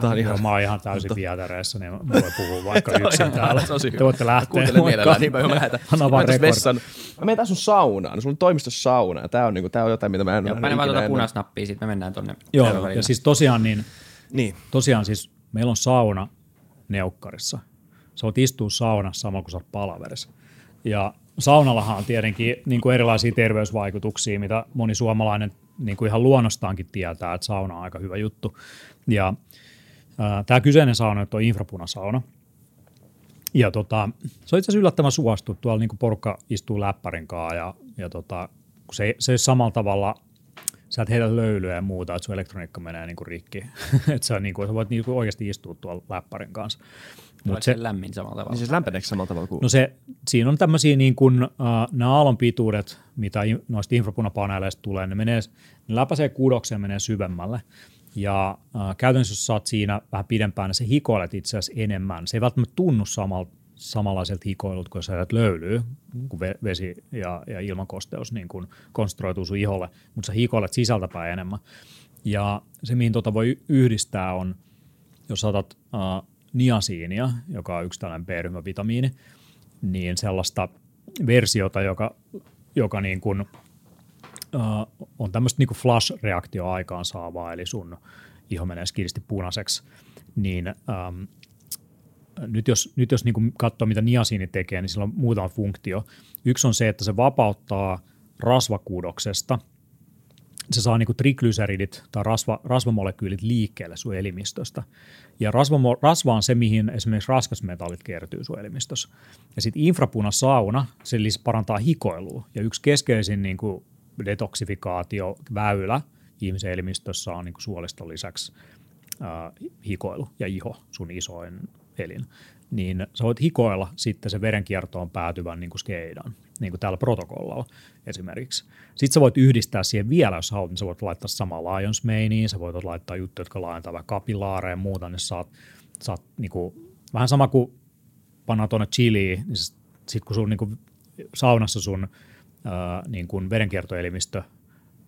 Tämä oli ihan, mä oon ihan täysin vietäreessä, niin mä voin puhua vaikka yksin täällä. Te voitte lähteä. Kuuntele mielellään, niin mä lähetän. Anna vaan vessan. Mä menen sun saunaan. Sulla on toimistossa sauna. Tää on, niinku, tää on jotain, mitä mä en ole Pane vaan tuota punaisnappia, sitten me mennään tonne. Joo, ja siis tosiaan niin, niin. tosiaan siis meillä on sauna neukkarissa. Sä voit istua saunassa samalla kun sä oot palaverissa. Ja saunallahan on tietenkin niin kuin erilaisia terveysvaikutuksia, mitä moni suomalainen niin kuin ihan luonnostaankin tietää, että sauna on aika hyvä juttu. Ja tämä kyseinen sauna on infrapunasauna. Ja tota, se on itse asiassa yllättävän suostu. Tuolla niin porukka istuu läppärin kanssa ja, ja tota, kun se, se ei samalla tavalla – sä et heitä löylyä ja muuta, että sun elektroniikka menee niin kuin rikki. että sä, niin kuin, sä voit niin kuin oikeasti istua tuolla läppärin kanssa. Mut se, lämmin samalla tavalla. Niin siis lämpeneekö samalla tavalla kuin? No se, siinä on tämmöisiä niin kuin, uh, nämä aallon pituudet, mitä noista infrapunapaneeleista tulee, ne, menee, ne läpäisee kudokseen menee syvemmälle. Ja uh, käytännössä jos oot siinä vähän pidempään, niin se hikoilet itse asiassa enemmän. Se ei välttämättä tunnu samalta samanlaiselta hikoilut, kun sä löylyy, kun vesi ja, ja ilmankosteus niin kun konstruoituu sun iholle, mutta sä hikoilet sisältäpäin enemmän. Ja se, mihin tuota voi yhdistää on, jos otat uh, niasiinia, joka on yksi tällainen B-ryhmävitamiini, niin sellaista versiota, joka, joka niin kuin, uh, on tämmöistä niin flash-reaktio aikaansaavaa, eli sun iho menee skiristi punaiseksi, niin um, nyt jos, nyt jos niin katsoo, mitä niasiini tekee, niin sillä on muutama funktio. Yksi on se, että se vapauttaa rasvakuudoksesta. Se saa niin triglyceridit tai rasva, rasvamolekyylit liikkeelle sun elimistöstä. Ja rasva, rasva on se, mihin esimerkiksi raskasmetallit kertyy sun elimistössä. Ja sitten infrapunasauna, se parantaa hikoilua. Ja yksi keskeisin niin kuin detoksifikaatioväylä ihmisen elimistössä on niin kuin suoliston lisäksi äh, hikoilu ja iho, sun isoin elin, niin sä voit hikoilla sitten se verenkiertoon päätyvän niin kuin skeidan, niin kuin täällä protokollalla esimerkiksi. Sitten sä voit yhdistää siihen vielä, jos haluat, niin sä voit laittaa sama Lions Mainiin, sä voit laittaa juttuja, jotka laajentaa vaikka kapilaareja ja muuta, niin saat, saat niin kuin, vähän sama kuin panna tuonne chiliin, niin sitten kun sun niin kuin, saunassa sun niin kuin verenkiertoelimistö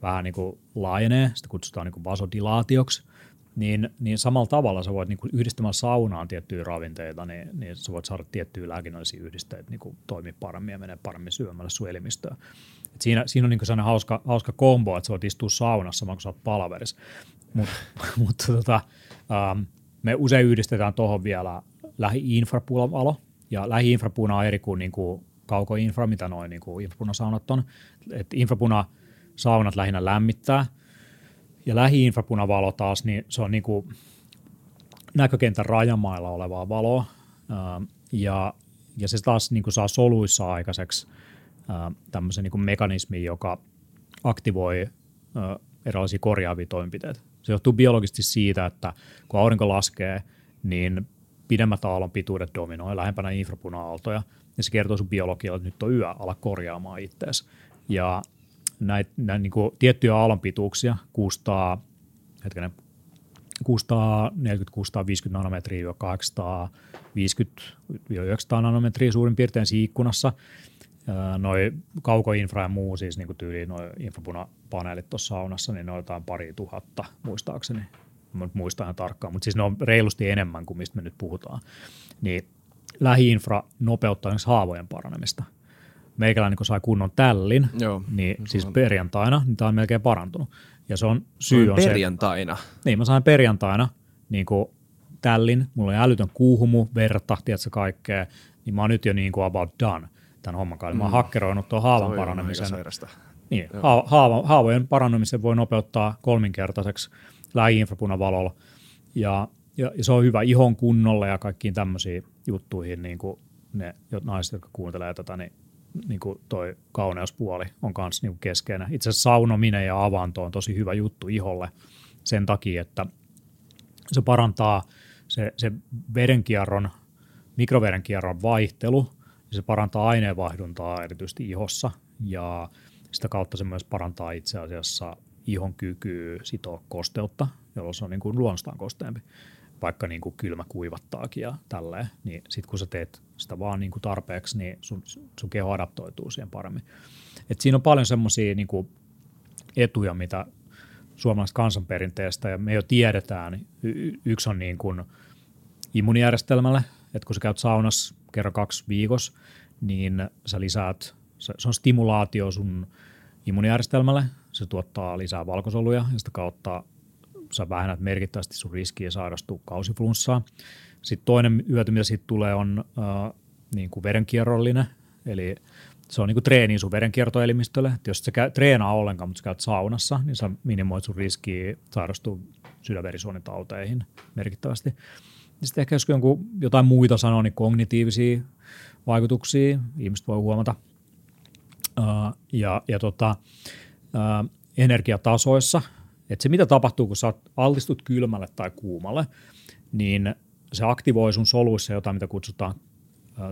vähän niin kuin laajenee, sitä kutsutaan niin kuin vasodilaatioksi, niin, niin samalla tavalla sä voit niin kuin yhdistämällä saunaan tiettyjä ravinteita, niin, niin sä voit saada tiettyjä lääkinnällisiä yhdisteitä niin kuin toimia paremmin ja menee paremmin syömällä sun elimistöä. Et siinä, siinä on niin sellainen hauska, hauska kombo, että sä voit istua saunassa samalla kun sä oot palaverissa. Mut, mutta tota, ähm, me usein yhdistetään tuohon vielä lähi-infrapuulavalo, ja lähi-infrapuuna on eri kuin, niin kuin kaukoinfra, mitä noin niin infrapunasaunat on. Et infrapunasaunat lähinnä lämmittää, ja lähi-infrapunavalo taas, niin se on niin kuin näkökentän rajamailla olevaa valoa, ja, ja se taas niin kuin saa soluissa aikaiseksi tämmöisen niin kuin mekanismin, joka aktivoi erilaisia korjaavia toimenpiteitä. Se johtuu biologisesti siitä, että kun aurinko laskee, niin pidemmät aallon pituudet dominoi lähempänä infrapuna-aaltoja, ja se kertoo sun biologialle, että nyt on yö, ala korjaamaan itseäsi. Ja näitä näit, niin tiettyjä aallonpituuksia, 600, hetkinen, 640-650 nanometriä 850-900 nanometriä suurin piirtein siinä ikkunassa. Noi kaukoinfra ja muu, siis niin tyyliin noin infrapunapaneelit tuossa saunassa, niin ne on jotain pari tuhatta muistaakseni. Mä muistan ihan tarkkaan, mutta siis ne on reilusti enemmän kuin mistä me nyt puhutaan. Niin lähiinfra nopeuttaa haavojen paranemista. Meikäläinen kun sai kunnon tällin, Joo, niin siis on. perjantaina, niin tämä on melkein parantunut. Ja se on syy on perjantaina. se, Niin, mä sain perjantaina niin kuin tällin, mulla oli älytön kuuhumu, verta, tiedätkö kaikkea, niin mä oon nyt jo niin kuin about done tämän homman kanssa. Mm. Mä oon mm. hakkeroinut tuon haavan paranemisen. Niin, haava, haavojen paranemisen voi nopeuttaa kolminkertaiseksi lähi-infrapunavalolla. Ja, ja, ja, se on hyvä ihon kunnolle ja kaikkiin tämmöisiin juttuihin, niin kuin ne naiset, jotka kuuntelee tätä, niin niin kuin toi kauneuspuoli on myös niin keskeinen. Itse asiassa saunominen ja avanto on tosi hyvä juttu iholle sen takia, että se parantaa se, se verenkierron, mikroverenkierron vaihtelu, ja se parantaa aineenvaihduntaa erityisesti ihossa, ja sitä kautta se myös parantaa itse asiassa ihon kykyä sitoa kosteutta, jolloin se on niin kuin luonnostaan kosteempi vaikka niin kuin kylmä kuivattaakin ja tälleen, niin sitten kun sä teet sitä vaan niin kuin tarpeeksi, niin sun, sun keho adaptoituu siihen paremmin. Et siinä on paljon semmoisia niin etuja, mitä suomalaisesta kansanperinteestä, ja me jo tiedetään, y- yksi on niin kuin immunijärjestelmälle, että kun sä käyt saunassa kerran kaksi viikossa, niin sä lisäät, se on stimulaatio sun immunijärjestelmälle, se tuottaa lisää valkosoluja, ja sitä kautta sä vähennät merkittävästi sun riskiä sairastua kausiflunssaa. Sitten toinen hyöty, mitä siitä tulee, on äh, niin kuin verenkierrollinen, eli se on niin kuin treeni sun verenkiertoelimistölle. Et jos sä käy, treenaa ollenkaan, mutta sä käyt saunassa, niin sä minimoit sun riskiä sairastua sydänverisuonitauteihin merkittävästi. Sitten ehkä jos jonkun, jotain muita sanoo, niin kognitiivisia vaikutuksia ihmiset voi huomata. Uh, ja ja tota, uh, energiatasoissa – että se mitä tapahtuu, kun sä altistut kylmälle tai kuumalle, niin se aktivoi sun soluissa jotain, mitä kutsutaan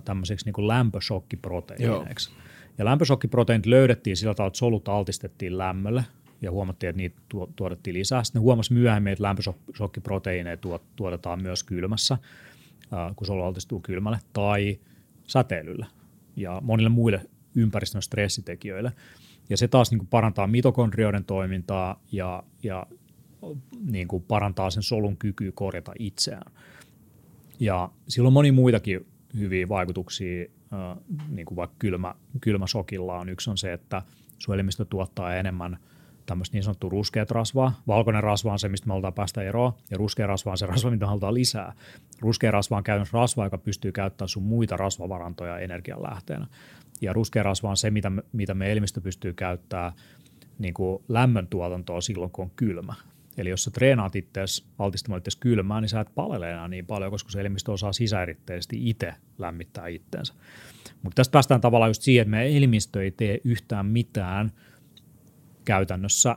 tämmöiseksi niin kuin lämpöshokkiproteiineiksi. Ja lämpöshokkiproteiinit löydettiin sillä tavalla, että solut altistettiin lämmölle ja huomattiin, että niitä tuotettiin lisää. Sitten huomasi myöhemmin, että lämpöshokkiproteiineja tuotetaan myös kylmässä, kun solu altistuu kylmälle, tai säteilyllä ja monille muille ympäristön stressitekijöille. Ja se taas niin kuin parantaa mitokondrioiden toimintaa ja, ja niin kuin parantaa sen solun kykyä korjata itseään. Ja sillä on moni muitakin hyviä vaikutuksia, niin kuin vaikka kylmä, kylmäsokilla on. Yksi on se, että suojelimistö tuottaa enemmän tämmöistä niin sanottua ruskeat rasvaa. Valkoinen rasva on se, mistä me halutaan päästä eroon, ja ruskea rasva on se rasva, mitä halutaan lisää. Ruskea rasva on käytännössä rasva, joka pystyy käyttämään sun muita rasvavarantoja energianlähteenä. Ja ruskea rasva on se, mitä me, mitä me elimistö pystyy käyttämään niin kuin lämmöntuotantoa silloin, kun on kylmä. Eli jos sä treenaat itseäsi altistamaan itseäsi kylmään, niin sä et palele enää niin paljon, koska se elimistö osaa sisäeritteisesti itse lämmittää itteensä. Mutta tästä päästään tavallaan just siihen, että meidän elimistö ei tee yhtään mitään käytännössä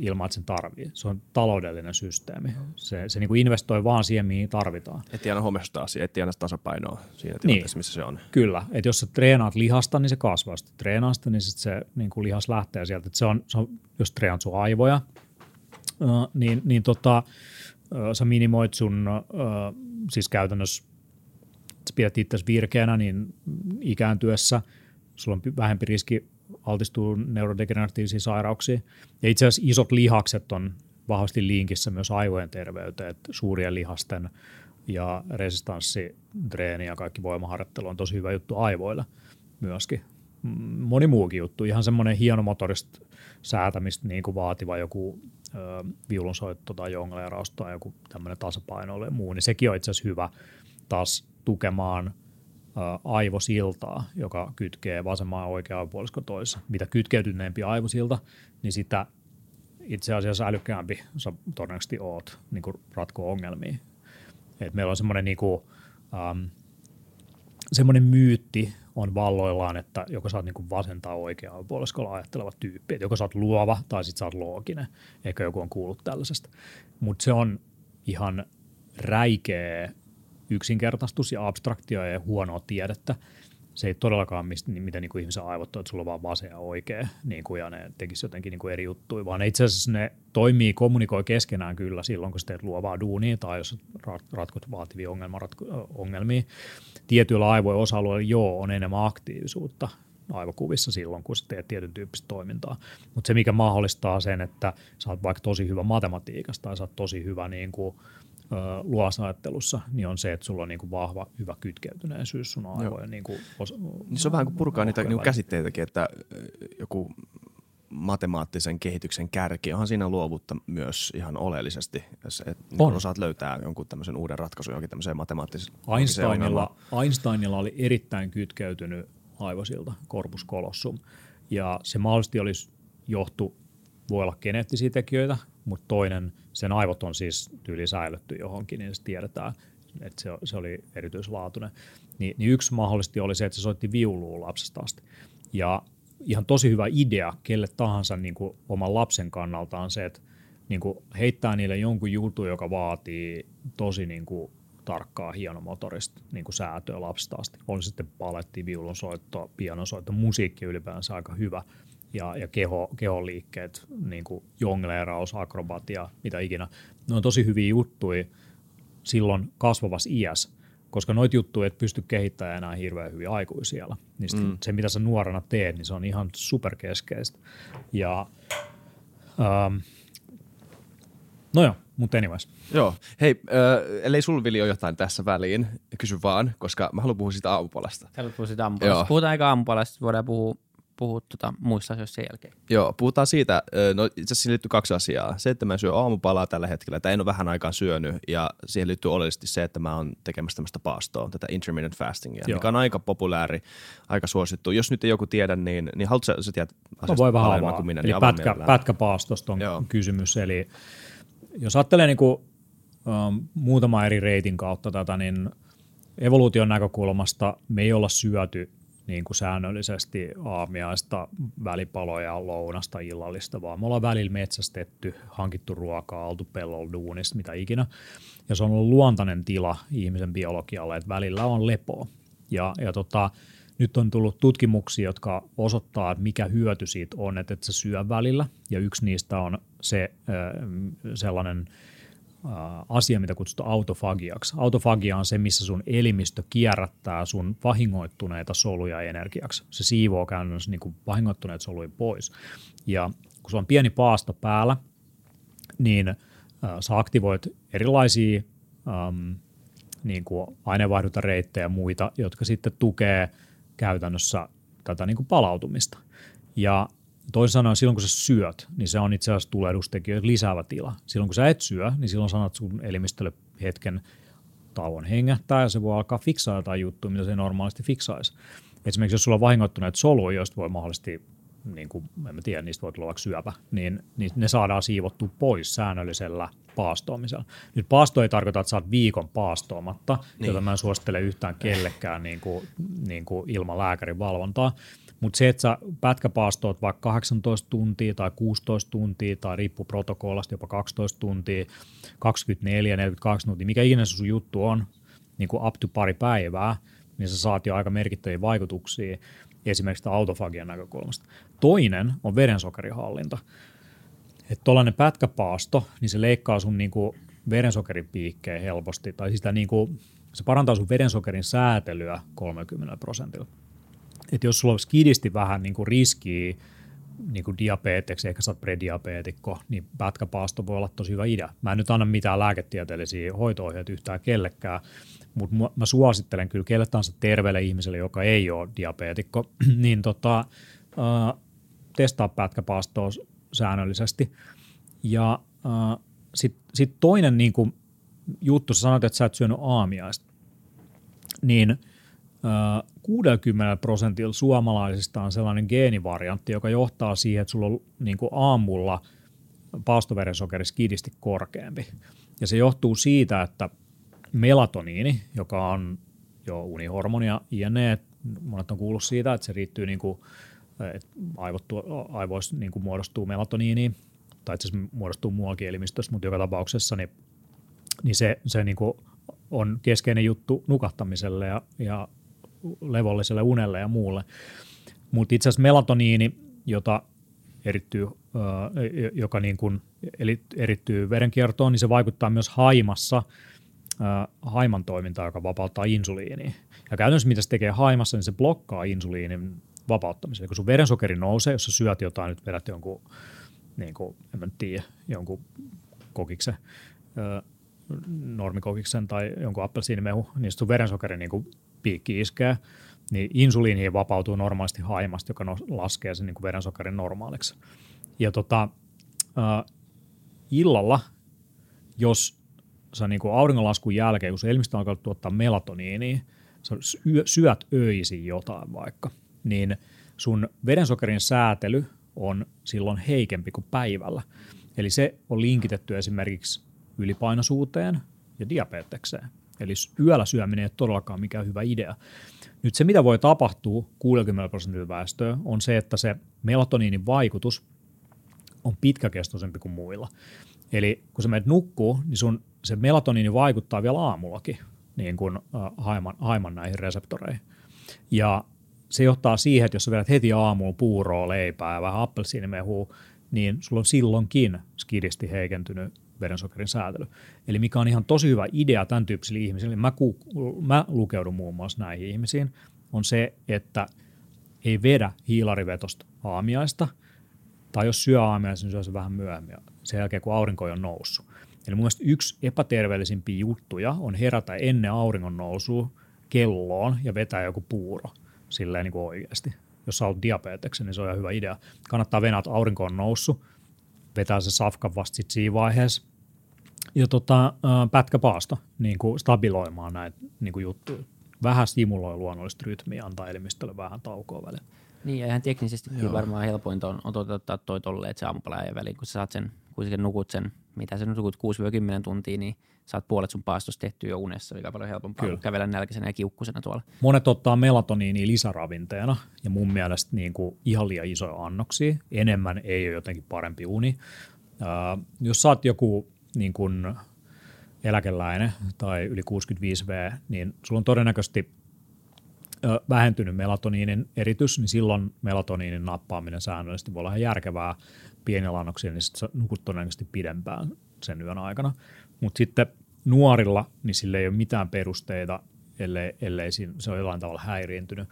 ilman, että sen tarvii. Se on taloudellinen systeemi. Se, se niin kuin investoi vaan siihen, mihin tarvitaan. Etsii aina asia, etsii aina tasapainoa siinä tilanteessa, niin. missä se on. Kyllä, että jos sä treenaat lihasta, niin se kasvaa. Jos treenaat sitä, niin sit se niin kuin lihas lähtee sieltä. Et se on, se on, jos treenaat sun aivoja, niin, niin tota, sä minimoit sun, siis käytännössä sä pidät itse virkeänä, niin ikääntyessä sulla on vähempi riski altistuu neurodegeneratiivisiin sairauksiin. Ja itse asiassa isot lihakset on vahvasti linkissä myös aivojen terveyteen, että suurien lihasten ja resistanssitreeni ja kaikki voimaharjoittelu on tosi hyvä juttu aivoille myöskin. Moni muukin juttu, ihan semmoinen hienomotorista säätämistä niin kuin vaativa joku ö, viulunsoitto tai jongleeraus tai joku tämmöinen tasapainoilu ja muu, niin sekin on itse asiassa hyvä taas tukemaan aivosiltaa, joka kytkee vasemmaa ja oikeaa puolisko toisessa. Mitä kytkeytyneempi aivosilta, niin sitä itse asiassa älykkäämpi sä todennäköisesti oot niin ratkoa ongelmia. Et meillä on semmoinen niin ähm, semmoinen myytti on valloillaan, että joko sä oot niin vasen tai oikea puoliskolla ajatteleva tyyppi, että joko sä oot luova tai sit sä oot looginen. Ehkä joku on kuullut tällaisesta. Mutta se on ihan räikeä yksinkertaistus ja abstraktio ja huonoa tiedettä. Se ei todellakaan mistä, miten niin kuin ihmisen aivot on, että sulla on vaan vasen ja oikea niin kuin, ja ne tekisi jotenkin niin kuin eri juttuja, vaan itse asiassa ne toimii, kommunikoi keskenään kyllä silloin, kun sä teet luovaa duunia tai jos ratkot vaativia ongelmia. Tietyillä aivojen osa-alueilla joo on enemmän aktiivisuutta aivokuvissa silloin, kun sä teet tietyn tyyppistä toimintaa. Mutta se, mikä mahdollistaa sen, että sä oot vaikka tosi hyvä matematiikassa tai sä oot tosi hyvä niin kuin, luosajattelussa, niin on se, että sulla on niin kuin vahva, hyvä kytkeytyneisyys sun aivojen. Niin, kuin osa, niin se on vähän kuin purkaa niitä niin käsitteitäkin, että joku matemaattisen kehityksen kärki, onhan siinä luovuutta myös ihan oleellisesti, jos et, niin on. osaat löytää jonkun tämmöisen uuden ratkaisun johonkin tämmöiseen matemaattiseen Einsteinilla, Einsteinilla oli erittäin kytkeytynyt aivosilta corpus colossum, ja se mahdollisesti olisi johtu, voi olla geneettisiä tekijöitä, mutta toinen, sen aivot on siis tyyli säilytty johonkin, niin se tiedetään, että se, se oli erityislaatuinen. Ni, niin yksi mahdollisesti oli se, että se soitti viulua lapsesta asti. Ja ihan tosi hyvä idea kelle tahansa niin kuin oman lapsen kannalta on se, että niin kuin heittää niille jonkun jutun, joka vaatii tosi niin kuin tarkkaa hienomotorista niin kuin säätöä lapsesta asti. Oli sitten paletti, viulunsoitto, pianosoitto, musiikki ylipäänsä aika hyvä – ja, ja keho, keholiikkeet, niin kuin jongleeraus, akrobatia, mitä ikinä. Ne on tosi hyviä juttuja silloin kasvavassa iässä, koska noita juttuja et pysty kehittämään enää hirveän hyvin aikuisiellä. Niin mm. se, mitä sä nuorena teet, niin se on ihan superkeskeistä. Ja, ähm, no joo, mutta anyways. Joo. Hei, äh, ellei sul Vili ole jotain tässä väliin, kysy vaan, koska mä haluan puhua siitä aamupalasta. Haluat puhua siitä aamupalasta. Puhutaan aika aamupalasta, voidaan puhua puhua tuota, muista asioista sen jälkeen. Joo, puhutaan siitä, no itse asiassa siihen liittyy kaksi asiaa. Se, että mä syön aamupalaa tällä hetkellä, että en ole vähän aikaa syönyt, ja siihen liittyy oleellisesti se, että mä oon tekemässä tämmöistä paastoa, tätä intermittent fastingia, Joo. mikä on aika populääri, aika suosittu. Jos nyt ei joku tiedä, niin, niin haluatko sä, sä tiedät asiasta voi vähän avaa. kuin minä, eli niin pätkä, pätkäpaastosta on Joo. kysymys, eli jos ajattelee niin kuin, um, muutama eri reitin kautta tätä, niin evoluution näkökulmasta me ei olla syöty niin kuin säännöllisesti aamiaista, välipaloja, lounasta, illallista, vaan me ollaan välillä metsästetty, hankittu ruokaa, oltu pellolla duunissa, mitä ikinä. Ja se on ollut luontainen tila ihmisen biologialle, että välillä on lepoa. Ja, ja tota, nyt on tullut tutkimuksia, jotka osoittaa, että mikä hyöty siitä on, että et sä syö välillä. Ja yksi niistä on se sellainen – asia, mitä kutsutaan autofagiaksi. Autofagia on se, missä sun elimistö kierrättää sun vahingoittuneita soluja energiaksi. Se siivoo käytännössä niin kuin vahingoittuneet soluja pois. Ja kun se on pieni paasto päällä, niin äh, sä aktivoit erilaisia ähm, niin kuin aineenvaihduntareittejä ja muita, jotka sitten tukee käytännössä tätä niin kuin palautumista. Ja Toisin sanoen, silloin kun sä syöt, niin se on itse asiassa tulehdustekijöitä lisäävä tila. Silloin kun sä et syö, niin silloin sanot sun elimistölle hetken tauon hengähtää ja se voi alkaa fiksaa jotain juttuja, mitä se normaalisti fiksaisi. Esimerkiksi jos sulla on vahingoittuneet soluja, joista voi mahdollisesti, niin kuin, en mä tiedä, niistä voi tulla vaikka syöpä, niin, niin ne saadaan siivottua pois säännöllisellä paastoamisella. Nyt paasto ei tarkoita, että sä oot viikon paastoamatta, niin. jota mä en suosittele yhtään kellekään niin kuin, niin kuin ilman lääkärin valvontaa, mutta se, että sä pätkäpaastoot vaikka 18 tuntia tai 16 tuntia tai riippuu protokollasta jopa 12 tuntia, 24, 42 tuntia, mikä ikinä sun juttu on, niin kuin up to pari päivää, niin sä saat jo aika merkittäviä vaikutuksia esimerkiksi autofagian näkökulmasta. Toinen on verensokerihallinta. Että tuollainen pätkäpaasto, niin se leikkaa sun niin kuin verensokeripiikkejä helposti, tai sitä niin kuin, se parantaa sun verensokerin säätelyä 30 prosentilla että jos sulla olisi kidisti vähän niin kuin riskiä niin kuin diabeteksi, ehkä sä oot prediabeetikko, niin pätkäpaasto voi olla tosi hyvä idea. Mä en nyt anna mitään lääketieteellisiä hoito yhtään kellekään, mutta mä suosittelen kyllä kelle tahansa terveelle ihmiselle, joka ei ole diabeetikko, niin tota, äh, testaa pätkäpaastoa säännöllisesti. Ja sitten sit toinen niin kuin, juttu, sä sanoit, että sä et syönyt aamiaista, niin – 60 prosentilla suomalaisista on sellainen geenivariantti, joka johtaa siihen, että sulla on niin aamulla paastoverensokeri skidisti korkeampi. Ja se johtuu siitä, että melatoniini, joka on jo unihormonia, jne, monet on kuullut siitä, että se riittyy niin kuin, että aivot, aivoissa niin kuin muodostuu melatoniini, tai itse asiassa muodostuu muuallakin elimistössä, mutta joka tapauksessa niin, niin se, se niin kuin on keskeinen juttu nukahtamiselle ja, ja levolliselle unelle ja muulle. Mutta itse asiassa melatoniini, jota erittyy, joka niin kuin erittyy verenkiertoon, niin se vaikuttaa myös haimassa haiman toimintaan, joka vapauttaa insuliiniä. Ja käytännössä mitä se tekee haimassa, niin se blokkaa insuliinin vapauttamisen. Eli kun sun verensokeri nousee, jos sä syöt jotain, nyt vedät jonkun, niin kuin, en mä tiedä, jonkun kokiksen, normikokiksen tai jonkun appelsiinimehu, niin sun verensokeri niin kuin piikki iskee, niin insuliini vapautuu normaalisti haimasta, joka laskee sen niin kuin verensokerin normaaliksi. Ja tota, äh, illalla, jos sä niin kuin auringonlaskun jälkeen, kun elimistö alkaa tuottaa melatoniinia, sä syöt öisin jotain vaikka, niin sun verensokerin säätely on silloin heikempi kuin päivällä. Eli se on linkitetty esimerkiksi ylipainoisuuteen ja diabetekseen. Eli yöllä syöminen ei ole todellakaan mikään hyvä idea. Nyt se, mitä voi tapahtua 60 prosentilla väestöä, on se, että se melatoniinin vaikutus on pitkäkestoisempi kuin muilla. Eli kun sä menet nukkuu, niin sun se melatoniini vaikuttaa vielä aamullakin niin kuin haiman, haiman näihin reseptoreihin. Ja se johtaa siihen, että jos sä vedät heti aamulla puuroa, leipää ja vähän appelsiinimehua, niin sulla on silloinkin skidisti heikentynyt verensokerin säätely. Eli mikä on ihan tosi hyvä idea tämän tyyppisille ihmisille, mä, ku, mä lukeudun muun muassa näihin ihmisiin, on se, että ei vedä hiilarivetosta aamiaista, tai jos syö aamiaista, niin syö se vähän myöhemmin, sen jälkeen kun aurinko on noussut. Eli mun mielestä yksi epäterveellisimpiä juttuja on herätä ennen auringon nousua kelloon ja vetää joku puuro silleen niin kuin oikeasti. Jos sä oot diabeteksen, niin se on ihan hyvä idea. Kannattaa venää, että aurinko on noussut, vetää se safka vasta sit siinä vaiheessa, ja tota, pätkäpaasta niin kuin stabiloimaan näitä niin kuin juttuja. Vähän stimuloi luonnollista rytmiä, antaa elimistölle vähän taukoa välillä. Niin, ja ihan teknisesti kyllä varmaan helpointa on, on toteuttaa toi tolleen, että se aamupala väliin, kun sä saat sen, kun sä nukut sen, mitä sä nukut 6-10 tuntia, niin saat puolet sun paastosta tehty jo unessa, mikä on paljon helpompaa kyllä. kuin kävellä nälkäisenä ja kiukkusena tuolla. Monet ottaa melatoniinia lisäravinteena, ja mun mielestä niin kuin ihan liian isoja annoksia. Enemmän ei ole jotenkin parempi uni. Uh, jos saat joku niin kuin eläkeläinen tai yli 65V, niin sulla on todennäköisesti vähentynyt melatoniinin eritys, niin silloin melatoniinin nappaaminen säännöllisesti voi olla ihan järkevää pienillä annoksilla, niin sitten nukut todennäköisesti pidempään sen yön aikana. Mutta sitten nuorilla, niin sille ei ole mitään perusteita, ellei, ellei se on jollain tavalla häiriintynyt.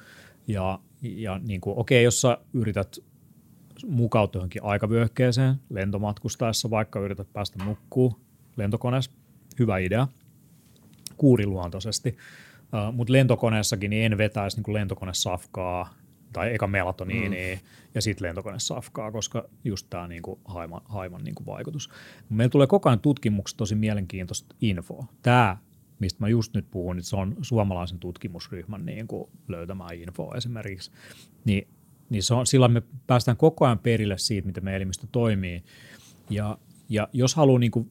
Ja, ja niin kuin, okei, jos sä yrität mukautua johonkin aikavyöhykkeeseen lentomatkustaessa, vaikka yrität päästä nukkuu lentokoneessa, hyvä idea, kuuriluontoisesti. Uh, Mutta lentokoneessakin niin en vetäisi niin lentokonesafkaa tai eka melatoniini mm. ja sitten lentokonesafkaa, koska just tämä niin haiman, haiman niin vaikutus. Meillä tulee koko ajan tutkimuksessa tosi mielenkiintoista infoa. Tämä, mistä mä just nyt puhun, niin se on suomalaisen tutkimusryhmän niin kuin löytämään infoa esimerkiksi. Niin, niin se on, silloin me päästään koko ajan perille siitä, miten meidän elimistö toimii. Ja, ja jos, haluaa, niin kuin,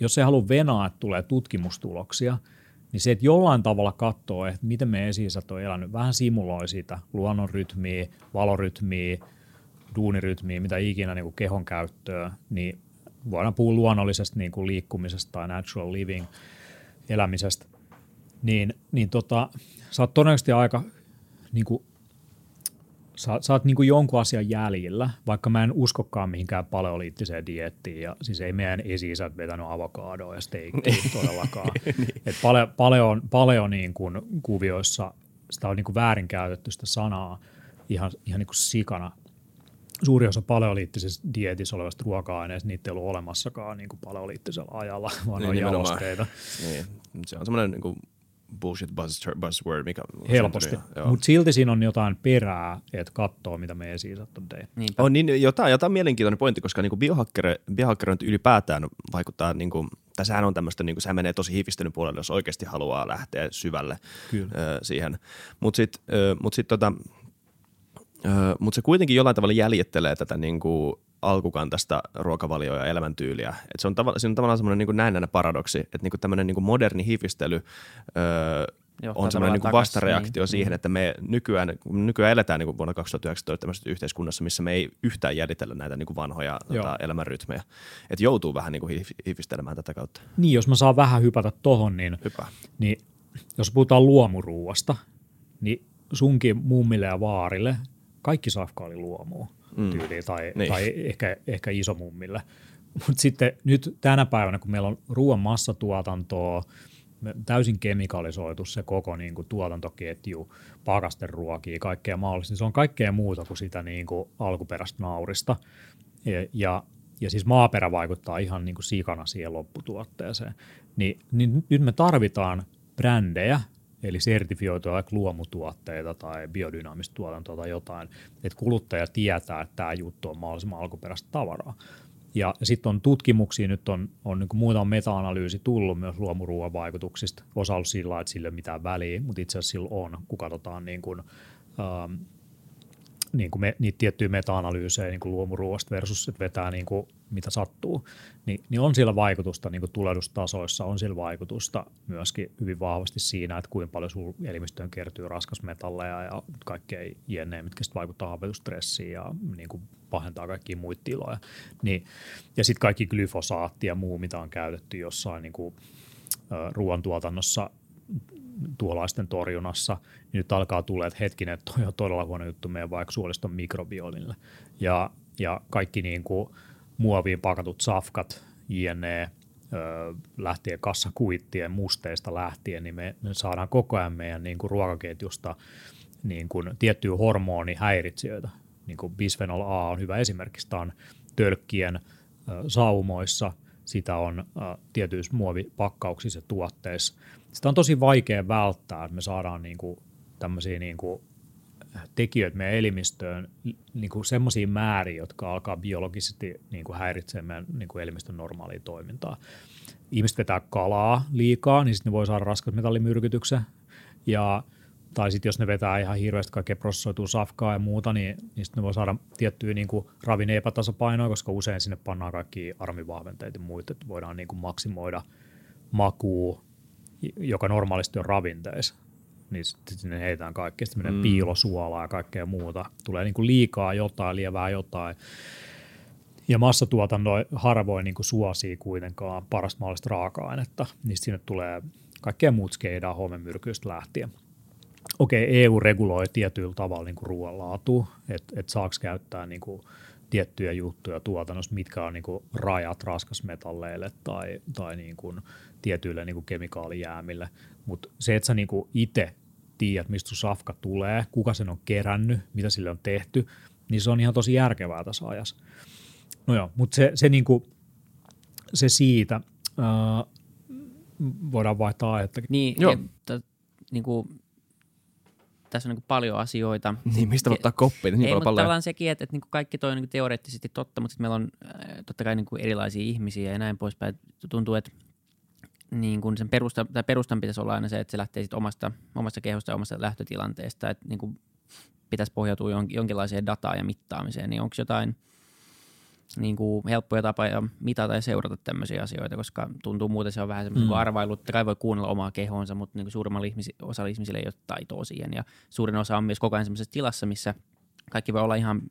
jos ei halua venaa, että tulee tutkimustuloksia – niin se, että jollain tavalla katsoo, että miten me esisät on elänyt, vähän simuloi sitä luonnon rytmiä, valorytmiä, duunirytmiä, mitä ikinä niin kuin kehon käyttöä, niin voidaan puhua luonnollisesta niin kuin liikkumisesta tai natural living elämisestä, niin, niin tota, sä oot todennäköisesti aika niin kuin sä, sä oot niin kuin jonkun asian jäljillä, vaikka mä en uskokaan mihinkään paleoliittiseen diettiin, ja siis ei meidän esi vetänyt avokadoa ja steikkiä todellakaan. niin. Et paleo, paleo, paleo niin kuin kuvioissa sitä on niin kuin väärinkäytetty sitä sanaa ihan, ihan niin kuin sikana. Suuri osa paleoliittisessa dietissä olevasta ruoka-aineista, niitä ei ollut olemassakaan niin kuin paleoliittisella ajalla, vaan niin, on jalosteita. Niin. Se on semmoinen niin kuin bullshit buzzword, mikä Helposti, mutta silti siinä on jotain perää, että katsoo, mitä me esiisät on tehnyt. On niin, jotain, jotain mielenkiintoinen pointti, koska niin biohakkerointi ylipäätään vaikuttaa niin kuin tai sehän on tämmöistä, niin kuin, sehän menee tosi hifistelyn puolelle, jos oikeasti haluaa lähteä syvälle Kyllä. Ö, siihen. Mutta sitten mut sit, tota, mut se kuitenkin jollain tavalla jäljittelee tätä niin kuin alkukantasta ruokavalioa ja elämäntyyliä. Et se on, tavalla, se on tavallaan semmoinen niin näennäinen paradoksi, että niin tämmöinen niin moderni hifistely öö, Johtaa on semmoinen niin vastareaktio niin. siihen, mm. että me nykyään, nykyään eletään niin kuin vuonna 2019 tämmöisessä yhteiskunnassa, missä me ei yhtään jäljitellä näitä niin kuin vanhoja tota, elämänrytmejä. Että joutuu vähän niin kuin hifistelemään tätä kautta. Niin, jos mä saan vähän hypätä tohon, niin, Hypä. niin jos puhutaan luomuruuasta, niin sunkin mummille ja vaarille kaikki safka oli luomua mm. tyyliin, tai, niin. tai ehkä, ehkä isomummille. Mutta sitten nyt tänä päivänä, kun meillä on ruoan massatuotantoa, täysin kemikalisoitu se koko niin kuin tuotantoketju, pakasteruokia, kaikkea mahdollista, niin se on kaikkea muuta kuin sitä niin kuin alkuperäistä naurista. Ja, ja, ja siis maaperä vaikuttaa ihan niin kuin sikana siihen lopputuotteeseen. Ni, niin nyt me tarvitaan brändejä, eli sertifioituja luomutuotteita tai biodynaamista tuotantoa tai jotain, että kuluttaja tietää, että tämä juttu on mahdollisimman alkuperäistä tavaraa. Ja sitten on tutkimuksia, nyt on, on niin muutama meta-analyysi tullut myös luomuruoan vaikutuksista. Osa on sillä että sillä ei ole mitään väliä, mutta itse asiassa sillä on, kun katsotaan niin kuin, ähm, niin kuin me, niitä tiettyjä meta-analyysejä niin kuin luomuruoasta versus että vetää niin kuin mitä sattuu, niin, niin on siellä vaikutusta niin kuin tulehdustasoissa, on siellä vaikutusta myöskin hyvin vahvasti siinä, että kuinka paljon sun elimistöön kertyy raskasmetalleja ja kaikkea jne, mitkä sitten vaikuttaa hapetustressiin ja niin kuin pahentaa kaikkia muita tiloja. Niin, ja sitten kaikki glyfosaatti ja muu, mitä on käytetty jossain niin kuin, ruoantuotannossa tuollaisten torjunnassa, niin nyt alkaa tulla, että hetkinen, toi on todella huono juttu meidän vaikka suoliston mikrobiolille. Ja, ja kaikki niin kuin muoviin pakatut safkat, jne, lähtien kassakuittien musteista lähtien, niin me, me saadaan koko ajan meidän niin kuin ruokaketjusta niin kuin tiettyjä hormonihäiritsijöitä. Niin kuin bisphenol A on hyvä esimerkki, sitä on tölkkien saumoissa, sitä on tietyissä muovipakkauksissa ja tuotteissa. Sitä on tosi vaikea välttää, että me saadaan niin kuin tämmöisiä niin kuin tekijöitä meidän elimistöön niin kuin semmoisia määriä, jotka alkaa biologisesti niin kuin häiritsemään meidän niin kuin elimistön normaalia toimintaa. Ihmiset vetää kalaa liikaa, niin sitten ne voi saada raskasmetallimyrkytyksen. Ja, tai sitten jos ne vetää ihan hirveästi kaikkea prosessoitua safkaa ja muuta, niin, niin sitten ne voi saada tiettyä niin kuin koska usein sinne pannaan kaikki armivahventeita ja muita, että voidaan niin kuin maksimoida makuu, joka normaalisti on ravinteissa niin sitten sinne heitään kaikkea, sitten menee mm. piilosuolaa ja kaikkea muuta. Tulee niin kuin liikaa jotain, lievää jotain. Ja massatuotanto harvoin niin kuin suosii kuitenkaan parasta mahdollista raaka-ainetta, niin sinne tulee kaikkea muut skeidaa homemyrkyistä lähtien. Okei, EU reguloi tietyllä tavalla niin ruoanlaatu, että et saako käyttää niin kuin tiettyjä juttuja tuotannossa, mitkä on niin kuin rajat raskasmetalleille tai, tai niin kuin tietyille niin kuin kemikaalijäämille. Mutta se, että sä niin itse tiedät, mistä sun safka tulee, kuka sen on kerännyt, mitä sille on tehty, niin se on ihan tosi järkevää tässä ajassa. No joo, mutta se, se, niinku, se siitä, ää, voidaan vaihtaa aihetta. Niin, joo. Et, niinku, tässä on niin paljon asioita. Niin, mistä voi ottaa koppi? Niin Ei, mutta paljon. tavallaan sekin, että, että niin kaikki toi on niin teoreettisesti totta, mutta sitten meillä on äh, totta kai niin erilaisia ihmisiä ja näin poispäin. Tuntuu, että niin kuin sen perusta, tai perustan pitäisi olla aina se, että se lähtee sit omasta, omasta kehosta ja omasta lähtötilanteesta, että niin kuin pitäisi pohjautua jonkinlaiseen dataan ja mittaamiseen, niin onko jotain niin kuin helppoja tapoja mitata ja seurata tämmöisiä asioita, koska tuntuu muuten se on vähän semmoinen mm. arvailu, että kai voi kuunnella omaa kehonsa, mutta niin kuin suurimmalla ihmisi, osalla ihmisillä ei ole taitoa siihen ja suurin osa on myös koko ajan semmoisessa tilassa, missä kaikki voi olla ihan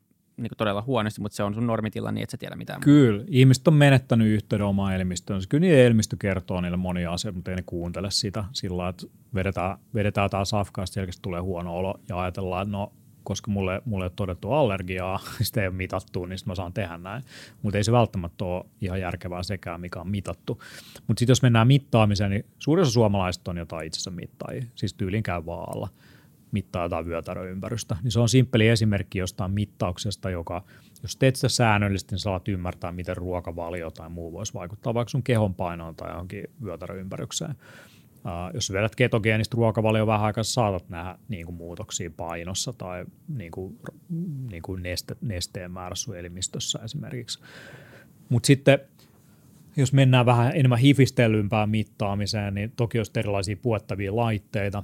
niin todella huonosti, mutta se on sun normitila niin, että sä tiedä mitään. Kyllä, muuta. ihmiset on menettänyt yhteyden omaan elimistöön. Kyllä niiden elimistö kertoo niille monia asioita, mutta ei ne kuuntele sitä sillä että vedetään, vedetään taas safkaa, selkeästi tulee huono olo ja ajatellaan, että no koska mulle, mulle ei ole todettu allergiaa, sitä ei ole mitattu, niin mä saan tehdä näin. Mutta ei se välttämättä ole ihan järkevää sekään, mikä on mitattu. Mutta sitten jos mennään mittaamiseen, niin suurin osa suomalaisista on jotain itsensä mittaajia, siis tyylin käy vaalla mittaa jotain vyötäröympärystä. Niin se on simppeli esimerkki jostain mittauksesta, joka, jos teet sitä säännöllisesti, niin saat ymmärtää, miten ruokavalio tai muu voisi vaikuttaa vaikka sun kehon painoon tai johonkin vyötäröympärykseen. Uh, jos vedät ketogeenistä ruokavalio vähän aikaa, saatat nähdä niin kuin muutoksia painossa tai niin kuin, niin kuin neste, nesteen määrä sun elimistössä esimerkiksi. Mutta sitten jos mennään vähän enemmän hifistellympään mittaamiseen, niin toki olisi erilaisia puettavia laitteita.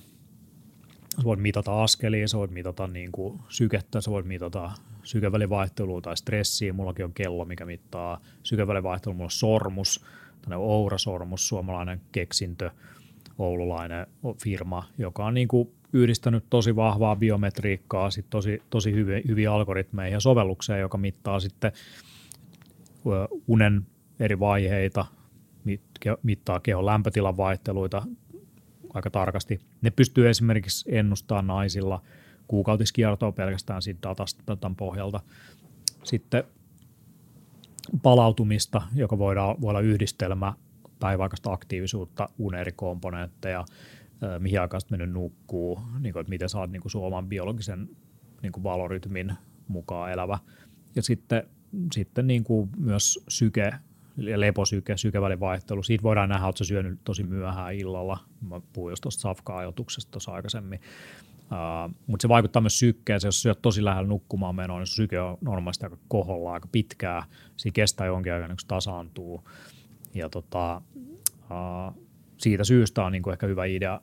Sä voit mitata askelia, sä voit mitata niin kuin sykettä, sä voit mitata sykevälivaihtelua tai stressiä. Mullakin on kello, mikä mittaa sykevälivaihtelua. Mulla on sormus, tämmöinen Oura-sormus, suomalainen keksintö, oululainen firma, joka on niin kuin yhdistänyt tosi vahvaa biometriikkaa, sit tosi, tosi hyviä, hyviä algoritmeja ja sovelluksia, joka mittaa sitten unen eri vaiheita, mittaa kehon lämpötilan vaihteluita aika tarkasti. Ne pystyy esimerkiksi ennustamaan naisilla kuukautiskiertoa pelkästään siitä datasta, datan pohjalta. Sitten palautumista, joka voidaan, voi olla yhdistelmä päiväaikaista aktiivisuutta, unen eri komponentteja, mihin aikaan mennyt nukkuu, niin kuin, että miten saat niin kuin sun oman biologisen niin kuin valorytmin mukaan elävä. Ja sitten, sitten niin kuin myös syke leposyke, sykevälin vaihtelu. Siitä voidaan nähdä, että sä syönyt tosi myöhään illalla. Mä puhuin just tuosta safka-ajotuksesta tuossa aikaisemmin. Uh, mutta se vaikuttaa myös sykkeeseen, jos syöt tosi lähellä nukkumaan menoa, niin syke on normaalisti aika koholla aika pitkää. Siinä kestää jonkin aikaa, kun se tasaantuu. Ja tota, uh, siitä syystä on niin kuin ehkä hyvä idea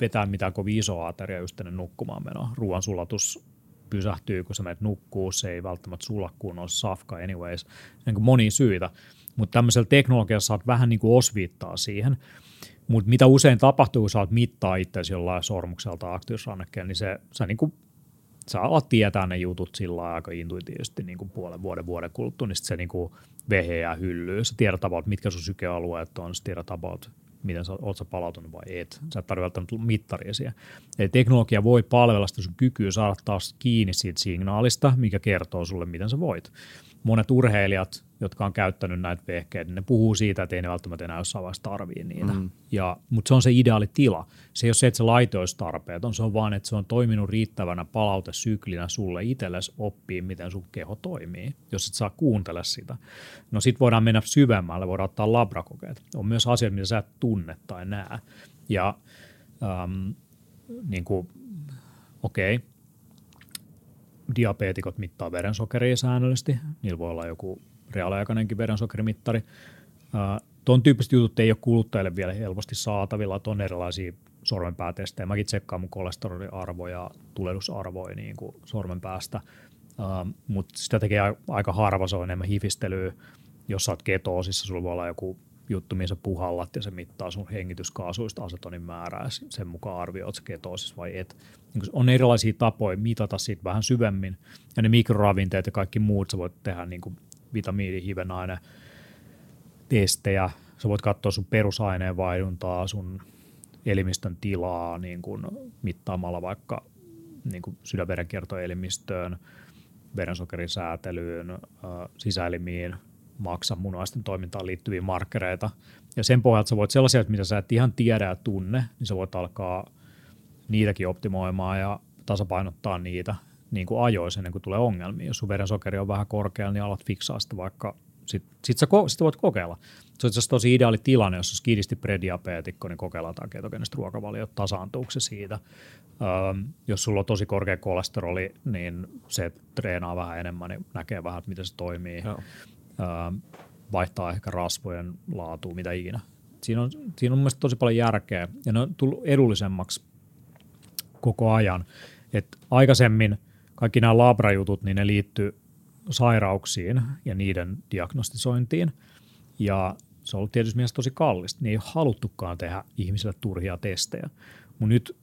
vetää mitään kovin isoa ateria just ennen nukkumaan menoa. Ruoan sulatus pysähtyy, kun sä menet nukkuu, se ei välttämättä sulla kunnolla safka anyways. Niin monia syitä. Mutta tämmöisellä teknologialla saat vähän niin kuin osviittaa siihen. Mutta mitä usein tapahtuu, kun saat mittaa itseäsi jollain sormuksella tai aktiivisrannekkeen, niin se, sä, niin kuin, sä alat tietää ne jutut sillä aika intuitiivisesti niin kuin puolen vuoden vuoden kuluttua, niin se niin kuin veheää hyllyy. Sä tiedät about, mitkä sun sykealueet on, sä tiedät about, miten sä oot sä palautunut vai et. Sä et tarvitse välttämättä mittaria siihen. Eli teknologia voi palvella sitä sun kykyä saada taas kiinni siitä signaalista, mikä kertoo sulle, miten sä voit monet urheilijat, jotka on käyttänyt näitä vehkeitä, ne puhuu siitä, että ei ne välttämättä enää jossain vaiheessa tarvii niitä. Mm. Ja, mutta se on se ideaali tila. Se ei ole se, että se laite olisi tarpeeton, se on vaan, että se on toiminut riittävänä palautesyklinä sulle itsellesi oppii, miten sun keho toimii, jos et saa kuuntele sitä. No sit voidaan mennä syvemmälle, voidaan ottaa labrakokeet. On myös asiat, mitä sä et tunne tai näe. Ja ähm, niin kuin, okei, okay, diabeetikot mittaa verensokeria säännöllisesti. Niillä voi olla joku reaaliaikainenkin verensokerimittari. Tuon tyyppiset jutut ei ole kuluttajille vielä helposti saatavilla. On erilaisia sormenpäätestejä. Mäkin tsekkaan mun kolesteroliarvoja, tulehdusarvoja niin kuin sormenpäästä. Mutta sitä tekee aika harva, se on enemmän hifistelyä. Jos sä oot ketoosissa, sulla voi olla joku juttu, missä puhallat ja se mittaa sun hengityskaasuista asetonin määrää. Sen mukaan arvioit se ketoosis vai et. Niin on erilaisia tapoja mitata siitä vähän syvemmin. Ja ne mikroravinteet ja kaikki muut, sä voit tehdä niin kuin vitamiini, hivenaine, testejä. Sä voit katsoa sun perusaineen vaihduntaa, sun elimistön tilaa niin kuin mittaamalla vaikka niin kuin sydänverenkiertoelimistöön, verensokerisäätelyyn, sisäelimiin, maksa munuaisten toimintaan liittyviä markkereita. Ja sen pohjalta sä voit sellaisia, mitä sä et ihan tiedä ja tunne, niin sä voit alkaa niitäkin optimoimaan ja tasapainottaa niitä niin kuin ajoissa ennen kuin tulee ongelmia. Jos sun verensokeri on vähän korkealla, niin alat fiksaa sitä vaikka sitten sit sä sit voit kokeilla. Se on itse tosi ideaali tilanne, jos on skidisti prediabeetikko, niin kokeillaan tämä ketogeenistä ruokavaliota, tasaantuuko se siitä. Öö, jos sulla on tosi korkea kolesteroli, niin se treenaa vähän enemmän, niin näkee vähän, että miten se toimii. Joo vaihtaa ehkä rasvojen laatua, mitä ikinä. Siinä on, siinä on mielestäni tosi paljon järkeä ja ne on tullut edullisemmaksi koko ajan. Et aikaisemmin kaikki nämä labrajutut, niin ne liittyy sairauksiin ja niiden diagnostisointiin. Ja se on ollut tietysti mielestäni tosi kallista. Niin ei ole haluttukaan tehdä ihmisille turhia testejä. Mutta nyt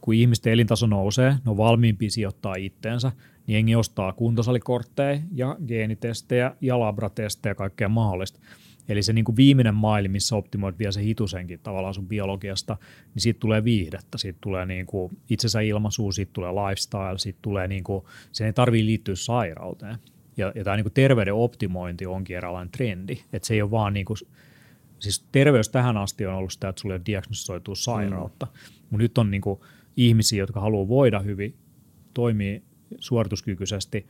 kun ihmisten elintaso nousee, ne on valmiimpia sijoittaa itteensä, jengi ostaa kuntosalikortteja ja geenitestejä ja labratestejä ja kaikkea mahdollista. Eli se niin kuin viimeinen maili, missä optimoit vielä se hitusenkin tavallaan sun biologiasta, niin siitä tulee viihdettä, siitä tulee niin kuin itsensä ilmaisuu, siitä tulee lifestyle, siitä tulee niin kuin, se ei tarvii liittyä sairauteen. Ja, ja tämä niin kuin terveyden optimointi onkin eräänlainen trendi, että se ei ole vaan niin kuin, siis terveys tähän asti on ollut sitä, että sulle ei sairautta, mm. mutta nyt on niin kuin ihmisiä, jotka haluaa voida hyvin, toimii suorituskykyisesti,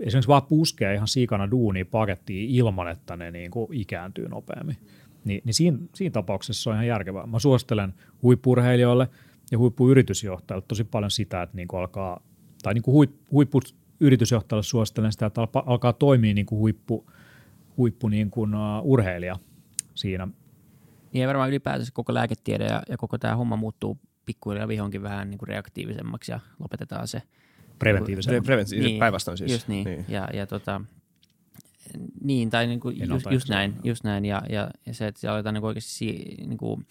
esimerkiksi vaan puskee ihan siikana duunia pakettiin ilman, että ne niin kuin ikääntyy nopeammin. Ni, niin siinä, siinä tapauksessa se on ihan järkevää. Mä suosittelen huippurheilijoille ja huippuyritysjohtajille tosi paljon sitä, että niin kuin alkaa, tai niin kuin huip, suosittelen sitä, että alkaa toimia niin kuin huippu, huippu niin kuin, uh, urheilija. siinä. Niin ja varmaan ylipäätänsä koko lääketiede ja, ja koko tämä homma muuttuu pikkuhiljaa vihonkin vähän niin kuin reaktiivisemmaksi ja lopetetaan se. Preventiivisemmaksi. Pre- preventi- Niin, päinvastoin siis. Just niin. niin. Ja, ja tota, niin, tai niin kuin just, just, näin, just näin. Ja, ja, ja se, että aletaan niin kuin oikeasti si, niin kuin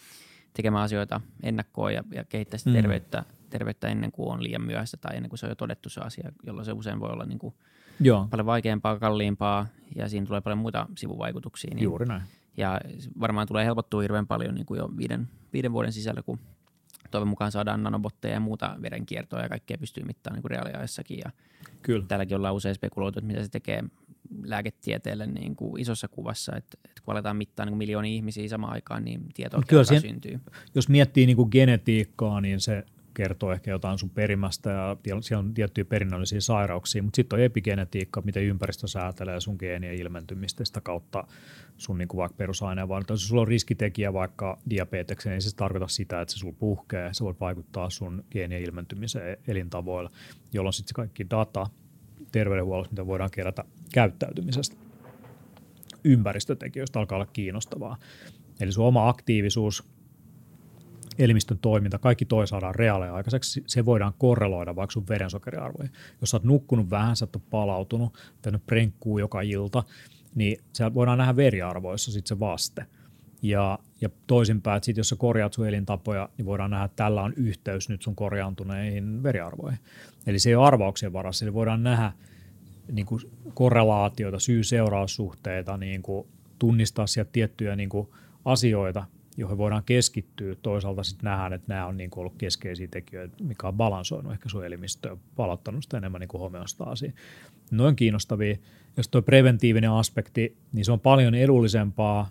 tekemään asioita ennakkoon ja, ja kehittää sitä Mm. terveyttä, terveyttä ennen kuin on liian myöhäistä tai ennen kuin se on jo todettu se asia, jolloin se usein voi olla niin kuin Joo, paljon vaikeampaa, kalliimpaa ja siinä tulee paljon muita sivuvaikutuksia. Niin, juuri näin. Ja varmaan tulee helpottua hirveän paljon niin kuin jo viiden, viiden vuoden sisällä, kun toivon mukaan saadaan nanobotteja ja muuta verenkiertoa ja kaikkea pystyy mittaamaan niin reaaliajassakin. Ja Kyllä. täälläkin ollaan usein spekuloitu, että mitä se tekee lääketieteelle niin kuin isossa kuvassa, että, että kun aletaan mittaa niin kuin miljoonia ihmisiä samaan aikaan, niin tietoa kyllä siihen- syntyy. Jos miettii niin kuin genetiikkaa, niin se kertoo ehkä jotain sun perimästä ja siellä on tiettyjä perinnöllisiä sairauksia, mutta sitten on epigenetiikka, miten ympäristö säätelee sun geenien ilmentymistä sitä kautta sun niin kuin vaikka perusaineen, vaan jos sulla on riskitekijä vaikka diabetekseen, niin se tarkoita sitä, että se sulla puhkee, se voi vaikuttaa sun geenien ilmentymiseen elintavoilla, jolloin sitten kaikki data terveydenhuollossa, mitä voidaan kerätä käyttäytymisestä, ympäristötekijöistä alkaa olla kiinnostavaa. Eli sun oma aktiivisuus, elimistön toiminta, kaikki toi saadaan reaaliaikaiseksi, se voidaan korreloida vaikka sun verensokeriarvoihin. Jos sä oot nukkunut vähän, sä ole palautunut, tehnyt prenkkuu joka ilta, niin se voidaan nähdä veriarvoissa sitten se vaste. Ja, ja toisinpäin, että sit jos sä korjaat sun elintapoja, niin voidaan nähdä, että tällä on yhteys nyt sun korjaantuneihin veriarvoihin. Eli se ei ole arvauksien varassa, eli voidaan nähdä niin kuin korrelaatioita, syy-seuraussuhteita, niin kuin tunnistaa sieltä tiettyjä niin kuin asioita, joihin voidaan keskittyä. Toisaalta sitten nähdään, että nämä on niin ollut keskeisiä tekijöitä, mikä on balansoinut ehkä sun elimistöä, palauttanut sitä enemmän niin kuin homeostaasia. Noin kiinnostavia. Jos tuo preventiivinen aspekti, niin se on paljon edullisempaa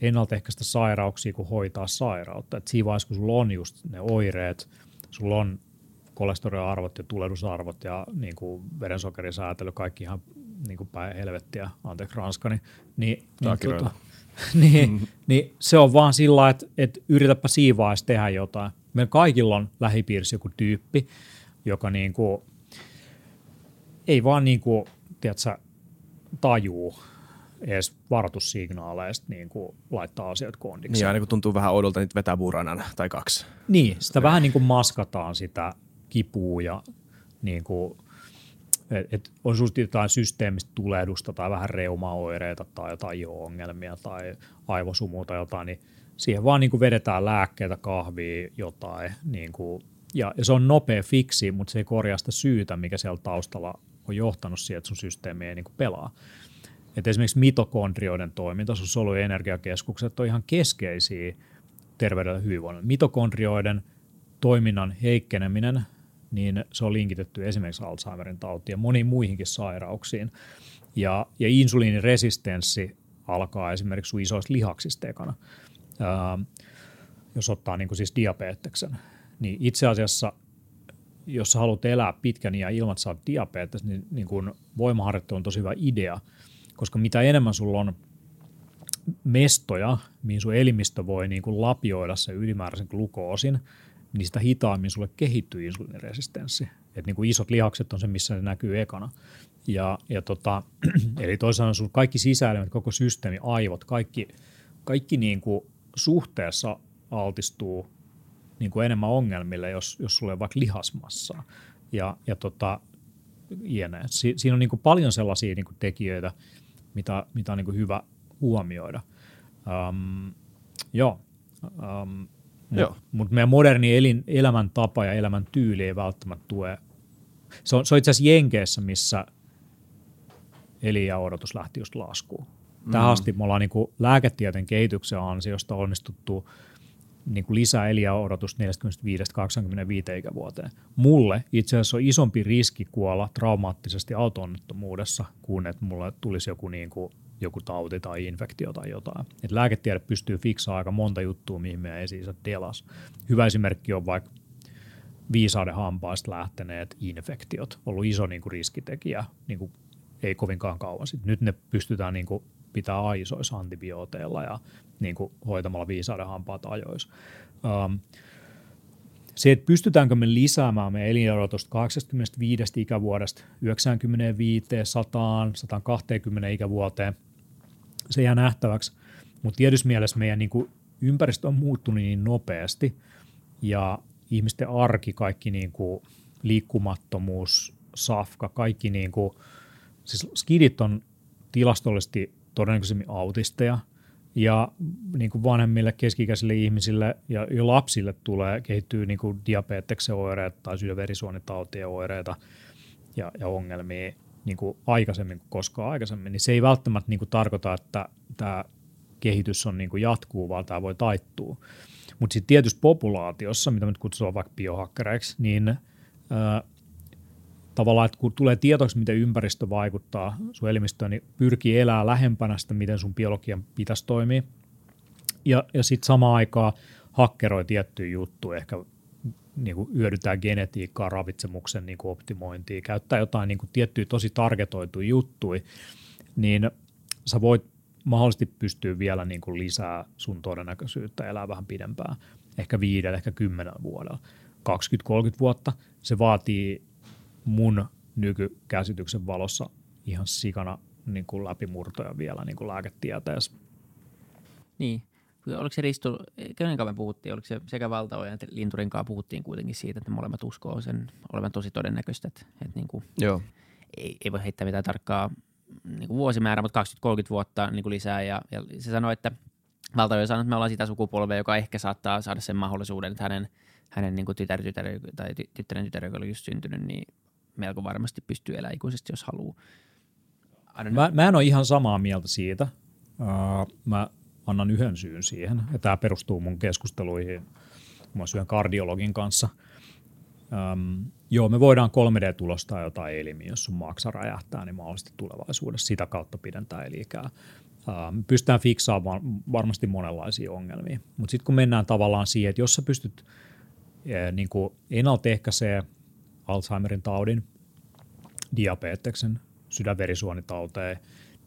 ennaltaehkäistä sairauksia kuin hoitaa sairautta. Et siinä vaiheessa, kun sulla on just ne oireet, sulla on kolesteroliarvot ja tulehdusarvot ja niin kuin verensokerisäätely, kaikki ihan niin kuin päin helvettiä, anteeksi ranskani, niin, niin, Taakiroilla. niin, niin se on vaan sillä että, että yritäpä vaiheessa tehdä jotain. Meillä kaikilla on lähipiirissä joku tyyppi, joka niin kuin, ei vaan niin kuin, tiedätkö, tajuu edes varoitussignaaleista niin kuin laittaa asiat kondiksi. Niin aina kun tuntuu vähän oudolta, niin vetää buranan tai kaksi. Niin, sitä vähän niin kuin maskataan sitä kipua ja niin kuin, et, et on susta jotain systeemistä tulehdusta tai vähän reumaoireita tai jotain iho-ongelmia tai aivosumua tai jotain, niin siihen vaan niin kuin vedetään lääkkeitä, kahvia, jotain. Niin kuin, ja, ja se on nopea fiksi, mutta se ei korjaa sitä syytä, mikä siellä taustalla on johtanut siihen, että sun systeemi ei niin kuin pelaa. Et esimerkiksi mitokondrioiden toiminta, sun solu- ja energiakeskukset on ihan keskeisiä terveydelle ja hyvinvoinnille. Mitokondrioiden toiminnan heikkeneminen, niin se on linkitetty esimerkiksi Alzheimerin tautiin ja moniin muihinkin sairauksiin. Ja, ja insuliiniresistenssi alkaa esimerkiksi sun isoista lihaksista ekana. Ää, jos ottaa niin kuin siis diabeteksen, niin itse asiassa jos sä haluat elää pitkän ja ilman, että sä diabetes, niin, niin kun voimaharjoittelu on tosi hyvä idea, koska mitä enemmän sulla on mestoja, mihin sun elimistö voi niin kuin lapioida sen ylimääräisen glukoosin, niin sitä hitaammin sulle kehittyy insuliiniresistenssi. Et niin kuin isot lihakset on se, missä se näkyy ekana. Ja, ja tota, eli toisaalta sun kaikki sisäelimet, koko systeemi, aivot, kaikki, kaikki niin kuin suhteessa altistuu niin kuin enemmän ongelmille, jos, jos sulla on vaikka lihasmassaa. Ja, ja tota. Si, siinä on niin kuin paljon sellaisia niin kuin tekijöitä, mitä, mitä on niin kuin hyvä huomioida. Um, joo. Um. Mutta mut meidän moderni elin, elämäntapa ja elämäntyyli ei välttämättä tue. Se on, se on itse asiassa Jenkeissä, missä elin odotus lähti just laskuun. Tähän asti me ollaan niin kuin lääketieteen kehityksen ansiosta onnistuttu niin kuin lisää odotus 45-25 ikävuoteen. Mulle itse asiassa on isompi riski kuolla traumaattisesti auto-onnettomuudessa kuin että mulle tulisi joku, niin kuin, joku tauti tai infektio tai jotain. Et lääketiede pystyy fiksaamaan aika monta juttua, mihin meidän esi delas. Hyvä esimerkki on vaikka viisauden hampaista lähteneet infektiot, ollut iso niin kuin riskitekijä niin kuin ei kovinkaan kauan sitten. Nyt ne pystytään niin kuin pitää aisoissa antibiooteilla ja niin kuin hoitamalla viisauden hampaat ajoissa. Um, se, että pystytäänkö me lisäämään meidän elinodotusta 85 ikävuodesta 95, 100, 120 ikävuoteen, se jää nähtäväksi. Mutta tietysti mielessä meidän niin kuin ympäristö on muuttunut niin nopeasti ja ihmisten arki, kaikki niin kuin liikkumattomuus, safka, kaikki niin kuin, siis skidit on tilastollisesti todennäköisemmin autisteja ja niin kuin vanhemmille keskikäisille ihmisille ja jo lapsille tulee, kehittyy niin kuin diabeteksen oireita tai sydänverisuonitautien oireita ja, ja ongelmia niin kuin aikaisemmin kuin koskaan aikaisemmin, niin se ei välttämättä niin kuin tarkoita, että tämä kehitys on niin kuin jatkuu, vaan tämä voi taittua. Mutta sitten tietysti populaatiossa, mitä nyt kutsutaan vaikka biohakkereiksi, niin ää, tavallaan, että kun tulee tietoksi, miten ympäristö vaikuttaa sun elimistöön, niin pyrkii elää lähempänä sitä, miten sun biologian pitäisi toimia. Ja, ja sitten samaan aikaan hakkeroi tiettyjä juttuja, ehkä niin kuin hyödyntää genetiikkaa, ravitsemuksen niin kuin optimointia, käyttää jotain niin kuin tiettyjä tosi targetoituja juttuja, niin sä voit mahdollisesti pystyä vielä niin kuin lisää sun todennäköisyyttä elää vähän pidempään, ehkä viidellä, ehkä kymmenen vuodella. 20-30 vuotta, se vaatii mun nykykäsityksen valossa ihan sikana niin kuin läpimurtoja vielä niin kuin lääketieteessä. Niin, oliko se Risto, kenen kanssa me puhuttiin, oliko se sekä Valtaojan että Linturin kanssa puhuttiin kuitenkin siitä, että molemmat uskoo sen olevan tosi todennäköistä, että, että niin kuin Joo. Ei, ei, voi heittää mitään tarkkaa niin kuin vuosimäärää, mutta 20-30 vuotta niin kuin lisää ja, ja se sanoi, että Valtaoja sanoi, että me ollaan sitä sukupolvea, joka ehkä saattaa saada sen mahdollisuuden, että hänen, hänen niin kuin tytär, tytär, tai tyttären tytär, joka oli just syntynyt, niin melko varmasti pystyy elämään ikuisesti, jos haluaa. Mä, mä en ole ihan samaa mieltä siitä. Uh, mä annan yhden syyn siihen, ja tämä perustuu mun keskusteluihin muun yhden kardiologin kanssa. Um, joo, me voidaan 3D-tulostaa jotain elimiä, jos sun maksa räjähtää, niin mahdollisesti tulevaisuudessa sitä kautta pidentää elikää. Uh, pystytään fiksaamaan varmasti monenlaisia ongelmia, mutta sitten kun mennään tavallaan siihen, että jos sä pystyt niin ennaltaehkäisee Alzheimerin taudin, diabeteksen, sydänverisuonitauteen,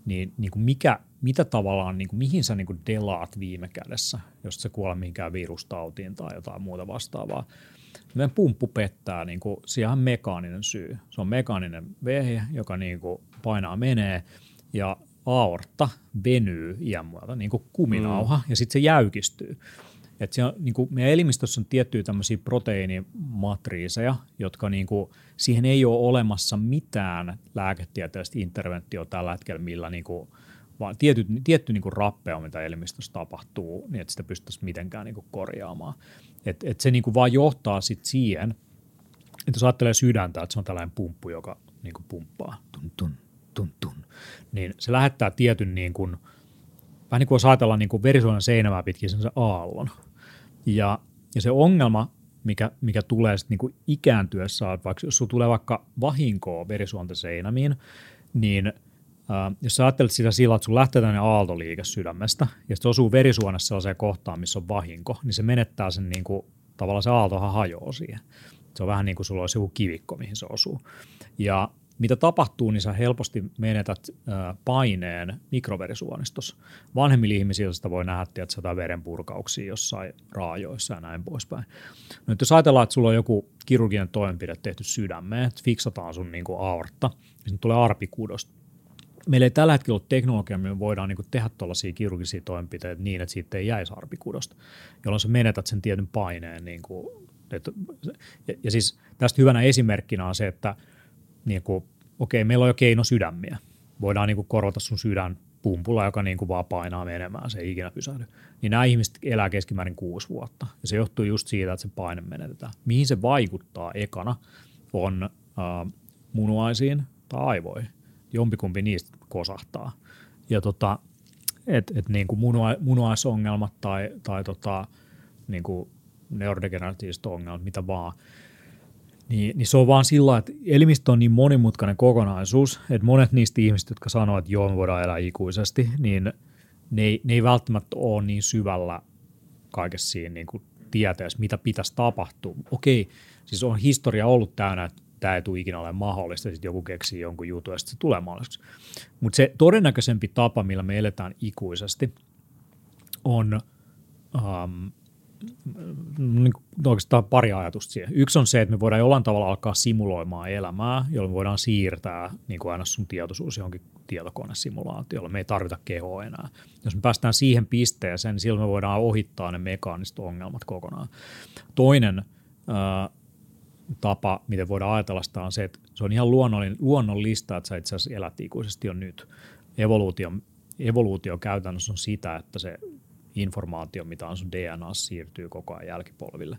niin, niin kuin mikä, mitä tavallaan, niin kuin, mihin sä niin kuin delaat viime kädessä, jos se kuolee mihinkään virustautiin tai jotain muuta vastaavaa. Meidän pumppu pettää, niin kuin, siellä on mekaaninen syy. Se on mekaaninen vehje, joka niin kuin painaa menee ja aortta venyy iän muuta, niin kuin kuminauha, mm. ja sitten se jäykistyy. Et siellä, niin kuin meidän elimistössä on tiettyjä tämmöisiä proteiinimatriiseja, jotka niin kuin, siihen ei ole olemassa mitään lääketieteellistä interventiota tällä hetkellä, millä niin kuin, vaan tietty, tietty niin kuin rappea, mitä elimistössä tapahtuu, niin että sitä pystyttäisiin mitenkään niin korjaamaan. Et, et se niin kuin vaan johtaa sit siihen, että jos ajattelee sydäntä, että se on tällainen pumppu, joka niin kuin pumppaa, tun, tun, tun, tun, niin se lähettää tietyn niin kuin, vähän niin kuin jos ajatellaan niin verisuonen seinämää pitkin sen aallon, ja, ja se ongelma, mikä, mikä tulee sitten niin ikääntyessä, vaikka jos sinulla tulee vaikka vahinkoa verisuonten seinämiin, niin äh, jos sä ajattelet sitä sillä, että sun lähtee tänne aaltoliike sydämestä, ja sitten osuu verisuonessa sellaiseen kohtaan, missä on vahinko, niin se menettää sen niin kuin, tavallaan se aaltohan hajoaa siihen. Se on vähän niin kuin sulla olisi joku kivikko, mihin se osuu. Ja mitä tapahtuu, niin sä helposti menetät paineen mikroverisuonistossa. Vanhemmilla ihmisillä sitä voi nähdä, että sä verenpurkauksia jossain raajoissa ja näin poispäin. No, jos ajatellaan, että sulla on joku kirurginen toimenpide tehty sydämeen, että fiksataan sun niin kuin aortta, niin tulee arpikudosta. Meillä ei tällä hetkellä ole teknologia, millä voidaan niin tehdä tuollaisia kirurgisia toimenpiteitä niin, että siitä ei jäisi arpikudosta, jolloin sä menetät sen tietyn paineen. Niin kuin, että, ja, ja siis tästä hyvänä esimerkkinä on se, että – niin kuin, okei, meillä on jo keino sydämiä. Voidaan niin kuin korvata sun sydän pumpulla, joka niin kuin vaan painaa menemään, se ei ikinä pysähdy. Niin nämä ihmiset elää keskimäärin kuusi vuotta. Ja se johtuu just siitä, että se paine menetetään. Mihin se vaikuttaa ekana on äh, munuaisiin tai aivoihin. Jompikumpi niistä kosahtaa. Ja tota, et, et niin kuin munua, munuaisongelmat tai, tai tota, niin kuin neurodegeneratiiviset ongelmat, mitä vaan – niin, niin se on vaan sillä, että elimistö on niin monimutkainen kokonaisuus, että monet niistä ihmistä, jotka sanoo, että joo, me voidaan elää ikuisesti, niin ne ei, ne ei välttämättä ole niin syvällä kaikessa siinä niin kuin tieteessä, mitä pitäisi tapahtua. Okei, siis on historia ollut täynnä, että tämä ei tule ikinä ole mahdollista, sitten joku keksii jonkun jutun ja sitten se tulee mahdolliseksi. Mutta se todennäköisempi tapa, millä me eletään ikuisesti, on um, niin oikeastaan pari ajatusta siihen. Yksi on se, että me voidaan jollain tavalla alkaa simuloimaan elämää, jolloin voidaan siirtää niin kuin aina sun tietoisuus johonkin tietokonesimulaatiolle. Me ei tarvita kehoa enää. Jos me päästään siihen pisteeseen, niin silloin me voidaan ohittaa ne mekaaniset ongelmat kokonaan. Toinen ää, tapa, miten voidaan ajatella sitä, on se, että se on ihan luonnollista, että sä itse asiassa elät ikuisesti jo nyt. Evoluutio, evoluutio käytännössä on sitä, että se informaatio, mitä on sun DNA, siirtyy koko ajan jälkipolville.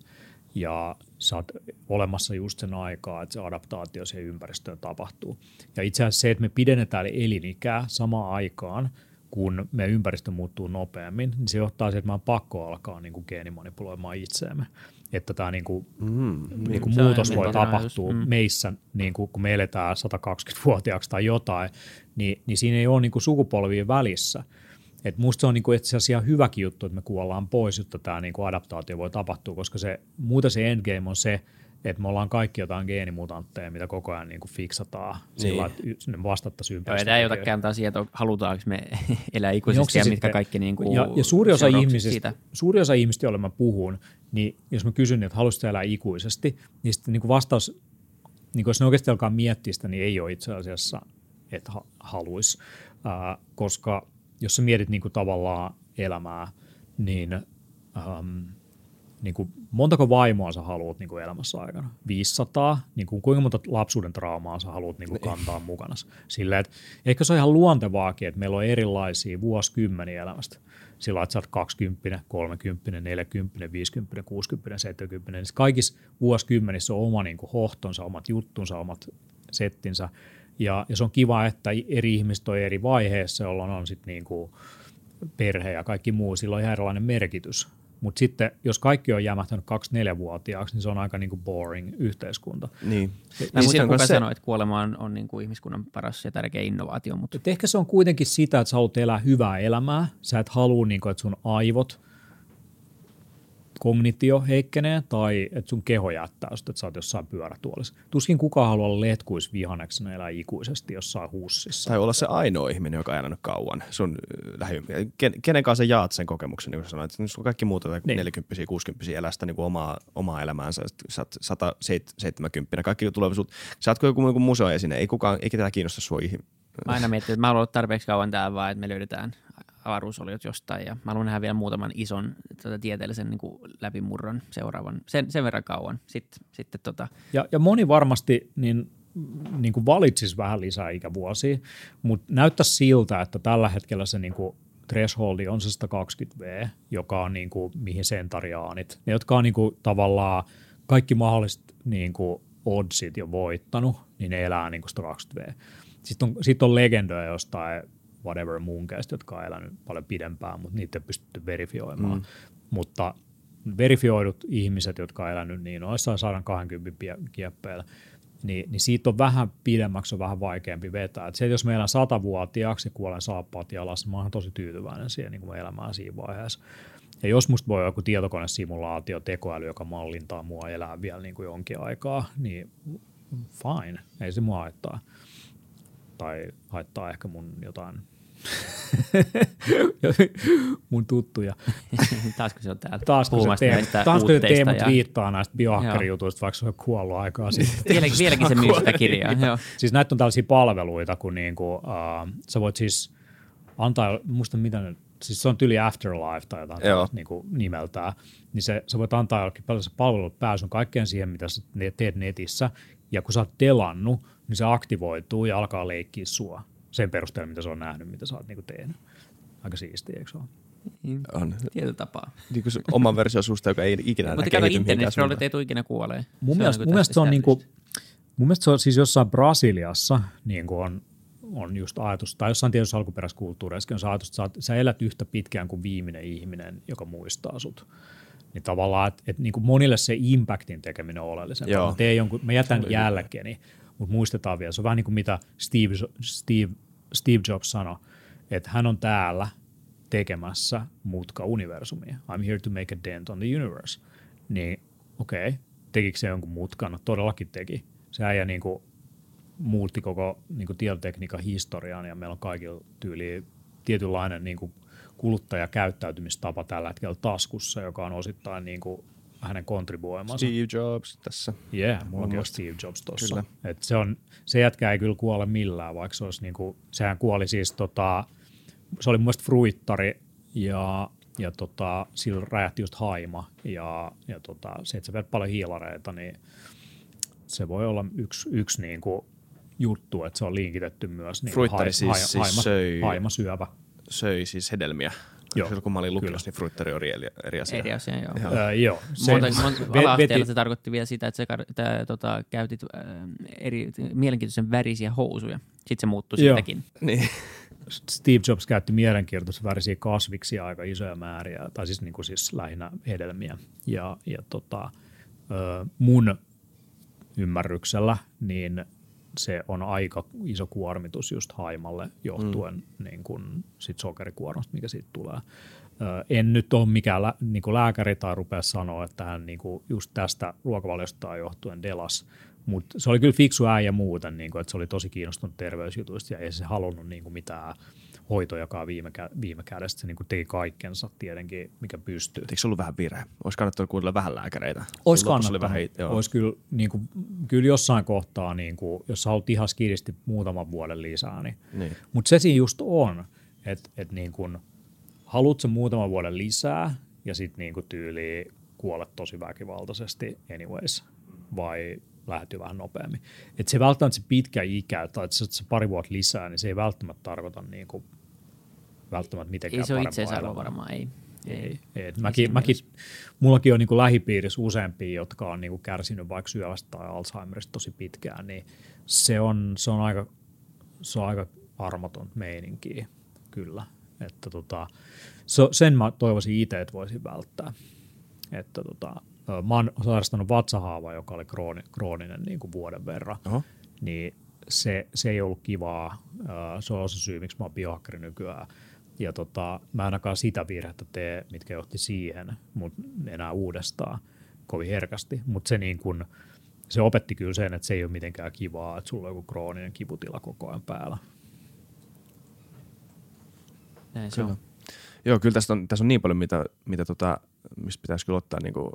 Ja sä oot olemassa just sen aikaa, että se adaptaatio siihen ympäristöön tapahtuu. Ja itse asiassa se, että me pidennetään elinikää samaan aikaan, kun me ympäristö muuttuu nopeammin, niin se johtaa siihen, että mä on pakko alkaa niin kuin geenimanipuloimaan itseämme. Että tämä niin kuin, mm, niin kuin muutos voi tapahtua mm. meissä, niin kuin, kun me eletään 120-vuotiaaksi tai jotain, niin, niin siinä ei ole niin kuin sukupolvien välissä – et musta se on niinku itse asiassa hyväkin juttu, että me kuollaan pois, jotta tämä niinku adaptaatio voi tapahtua, koska se, muuten se endgame on se, että me ollaan kaikki jotain geenimutantteja, mitä koko ajan niin kuin fiksataan niin. sillä, että ne vastattaisiin ympäristöön. Tämä ei ota kääntää siihen, että halutaanko me elää ikuisesti niin ja mitkä kaikki niin kuin ja, ja suuri osa, ihmisistä, siitä. suuri osa ihmistä, joille mä puhun, niin jos mä kysyn, että haluaisitko elää ikuisesti, niin sitten niin kuin vastaus, niin kuin jos ne oikeasti alkaa miettiä sitä, niin ei ole itse asiassa, että haluaisi, äh, koska – jos sä mietit niin kuin tavallaan elämää, niin, ähm, niin kuin montako vaimoa sä haluat niin kuin elämässä aikana? 500? Niin kuin kuinka monta lapsuuden traumaa sä haluat niin kuin niin. kantaa mukana? Silleen, että ehkä se on ihan luontevaakin, että meillä on erilaisia vuosikymmeniä elämästä. Sillä että sä oot 20, 30, 40, 50, 60, 70. Niin kaikissa vuosikymmenissä on oma niin kuin hohtonsa, omat juttunsa, omat settinsä. Ja, ja se on kiva, että eri ihmiset on eri vaiheessa, jolloin on sitten niin kuin perhe ja kaikki muu, sillä on ihan erilainen merkitys. Mutta sitten, jos kaikki on jämähtänyt 2-4-vuotiaaksi, niin se on aika niin kuin boring yhteiskunta. Niin. Mä niin muistan, kuka se... sanoi, että kuolema on, on niin kuin ihmiskunnan paras ja tärkeä innovaatio. Mutta... Et ehkä se on kuitenkin sitä, että sä haluat elää hyvää elämää. Sä et halua, niin kuin, että sun aivot – kognitio heikkenee tai että sun keho jättää että sä oot jossain pyörätuolissa. Tuskin kukaan haluaa olla letkuisvihaneksena elää ikuisesti jossain hussissa. Tai olla se ainoa ihminen, joka on elänyt kauan sun lähi- Ken, kenen kanssa jaat sen kokemuksen, niin kuin sanoit, että on kaikki muuta niin. 40 60 elästä niin omaa, omaa elämäänsä, sä oot 170, kaikki tulee sulta. Sä oot joku, joku museoesine, ei kukaan, ei ketään kiinnosta sua Mä aina mietin, että mä ollut tarpeeksi kauan täällä vaan, että me löydetään avaruusoliot jostain ja mä haluan nähdä vielä muutaman ison tota, tieteellisen niin kuin läpimurron seuraavan, sen, sen verran kauan. Sitten, sitten tota. ja, ja moni varmasti niin, niin kuin valitsisi vähän lisää ikävuosia, mutta näyttää siltä, että tällä hetkellä se niin kuin thresholdi on se 120V, joka on niin kuin, mihin sentariaanit, ne jotka on niin kuin, tavallaan kaikki mahdolliset niin kuin oddsit jo voittanut, niin ne elää niin kuin 120V. Sitten on, sit on legendoja jostain whatever muunkeista, jotka on elänyt paljon pidempään, mutta niitä ei pystytty verifioimaan. Mm. Mutta verifioidut ihmiset, jotka on elänyt niin noissa 120 kieppeillä, niin, niin siitä on vähän pidemmäksi on vähän vaikeampi vetää. Et se, että jos meillä on satavuotiaaksi ja kuolen saappaat jalassa, niin mä oon tosi tyytyväinen siihen niin elämään siinä vaiheessa. Ja jos musta voi joku tietokonesimulaatio, tekoäly, joka mallintaa mua elää vielä niin kuin jonkin aikaa, niin fine, ei se mua haittaa. Tai haittaa ehkä mun jotain mun tuttuja. Taasko se on täällä Taasko se näistä Taasko se Teemu ja... viittaa näistä biohakkarijutuista, vaikka se on kuollut aikaa sitten. vieläkin, vieläkin se myy sitä kirjaa. Joo. Siis näitä on tällaisia palveluita, kun niinku, uh, sä voit siis antaa, muista mitä ne, siis se on tyli Afterlife tai jotain niin kuin nimeltään, niin se, sä voit antaa jollekin palvelut pääsyn kaikkeen siihen, mitä sä teet netissä, ja kun sä oot delannut, niin se aktivoituu ja alkaa leikkiä sua sen perusteella, mitä se on nähnyt, mitä sä oot niinku tehnyt. Aika siistiä, eikö se ole? Niin, on. Tietyllä tapaa. Niin kuin oman versio susta, joka ei ikinä Mutta kato, internet ei tule ikinä kuolee. Mun se mielestä, mun mielestä se on niinku, mun mielestä se on siis jossain Brasiliassa niin kuin on, on just ajatus, tai jossain tietyssä alkuperäiskulttuureissa on se ajatus, että sä, sä elät yhtä pitkään kuin viimeinen ihminen, joka muistaa sut. Niin tavallaan, että et, niin kuin monille se impactin tekeminen on oleellisempaa. Mä, teen jonkun, mä jätän jälkeni, mutta muistetaan vielä. Se on vähän niin kuin mitä Steve, Steve, Steve Jobs sanoi, että hän on täällä tekemässä mutka universumia. I'm here to make a dent on the universe. Niin okei, okay, tekikö se jonkun mutkan? No, todellakin teki. Se äijä niin kuin muutti koko niin kuin tietotekniikan historian ja meillä on kaikilla tyyli tietynlainen niin kuin kuluttajakäyttäytymistapa tällä hetkellä taskussa, joka on osittain niin kuin hänen kontribuoimansa. Steve Jobs tässä. Yeah, mulla on Steve Jobs tuossa. Et se, on, se jätkä ei kyllä kuole millään, vaikka se olisi niinku, sehän kuoli siis tota, se oli mun mielestä fruittari ja, ja tota, sillä räjähti just haima ja, ja tota, se, että sä vedät paljon hiilareita, niin se voi olla yksi, yksi niinku juttu, että se on linkitetty myös niin Fruittari ha, siis, ha, siis haima, söi, haimasyövä. Söi siis hedelmiä. Joo, Silloin kun mä olin lukiossa, niin fruittari oli eri, eri asia. Eri asia, joo. joo. Äh, joo. Se, monta, monta veti, se tarkoitti vielä sitä, että sä tää, tota, käytit äh, eri mielenkiintoisen värisiä housuja. Sitten se muuttui siitäkin. Niin. Steve Jobs käytti mielenkiintoisia värisiä kasviksia aika isoja määriä, tai siis, niin kuin siis lähinnä hedelmiä. Ja, ja tota, mun ymmärryksellä, niin se on aika iso kuormitus just haimalle johtuen mm. niin kuin sit sokerikuormasta, mikä siitä tulee. En nyt ole mikään lä, niin kuin lääkäri tai rupea sanoa, että hän niin just tästä ruokavaliosta johtuen delas, mutta se oli kyllä fiksu äijä muuten, niin kuin, että se oli tosi kiinnostunut terveysjutuista ja ei se halunnut niin kuin mitään hoitojakaan viime, viime kädessä. Se niin kuin teki kaikkensa tietenkin, mikä pystyy. Eikö se ollut vähän virhe? Olisi kannattanut kuunnella vähän lääkäreitä. Olisi kannattanut. Vähän, Olisi kyllä, niin kuin, kyllä jossain kohtaa, niin kuin, jos sä haluat ihan skidisti muutaman vuoden lisää. Niin. niin. Mutta se siinä just on, että et niin kuin, haluatko muutaman vuoden lisää ja sitten niin tyyliin kuolet tosi väkivaltaisesti anyways, vai lähtyy vähän nopeammin. Et se välttämättä se pitkä ikä tai että se pari vuotta lisää, niin se ei välttämättä tarkoita niin kuin välttämättä mitenkään Ei se ole itseisarvo varmaan, ei. Ei, ei. ei. Mäkin, mäkin, mullakin on niin kuin lähipiirissä useampia, jotka on niin kuin kärsinyt vaikka syövästä tai Alzheimerista tosi pitkään, niin se on, se on, aika, se on aika armoton meininki, kyllä. Että tota, so, sen mä toivoisin itse, että voisin välttää. Että tota, mä oon sairastanut vatsahaavaa, joka oli krooni, krooninen niin kuin vuoden verran, uh-huh. niin se, se ei ollut kivaa. Se on se syy, miksi mä oon biohakkari nykyään ja tota, mä en ainakaan sitä virhettä tee, mitkä johti siihen, mutta enää uudestaan kovin herkästi. Mutta se, niin kun, se opetti kyllä sen, että se ei ole mitenkään kivaa, että sulla on joku krooninen kivutila koko ajan päällä. Näin se on. Joo, kyllä tässä on, tässä on niin paljon, mitä, mitä tota, mistä pitäisi kyllä ottaa niin kuin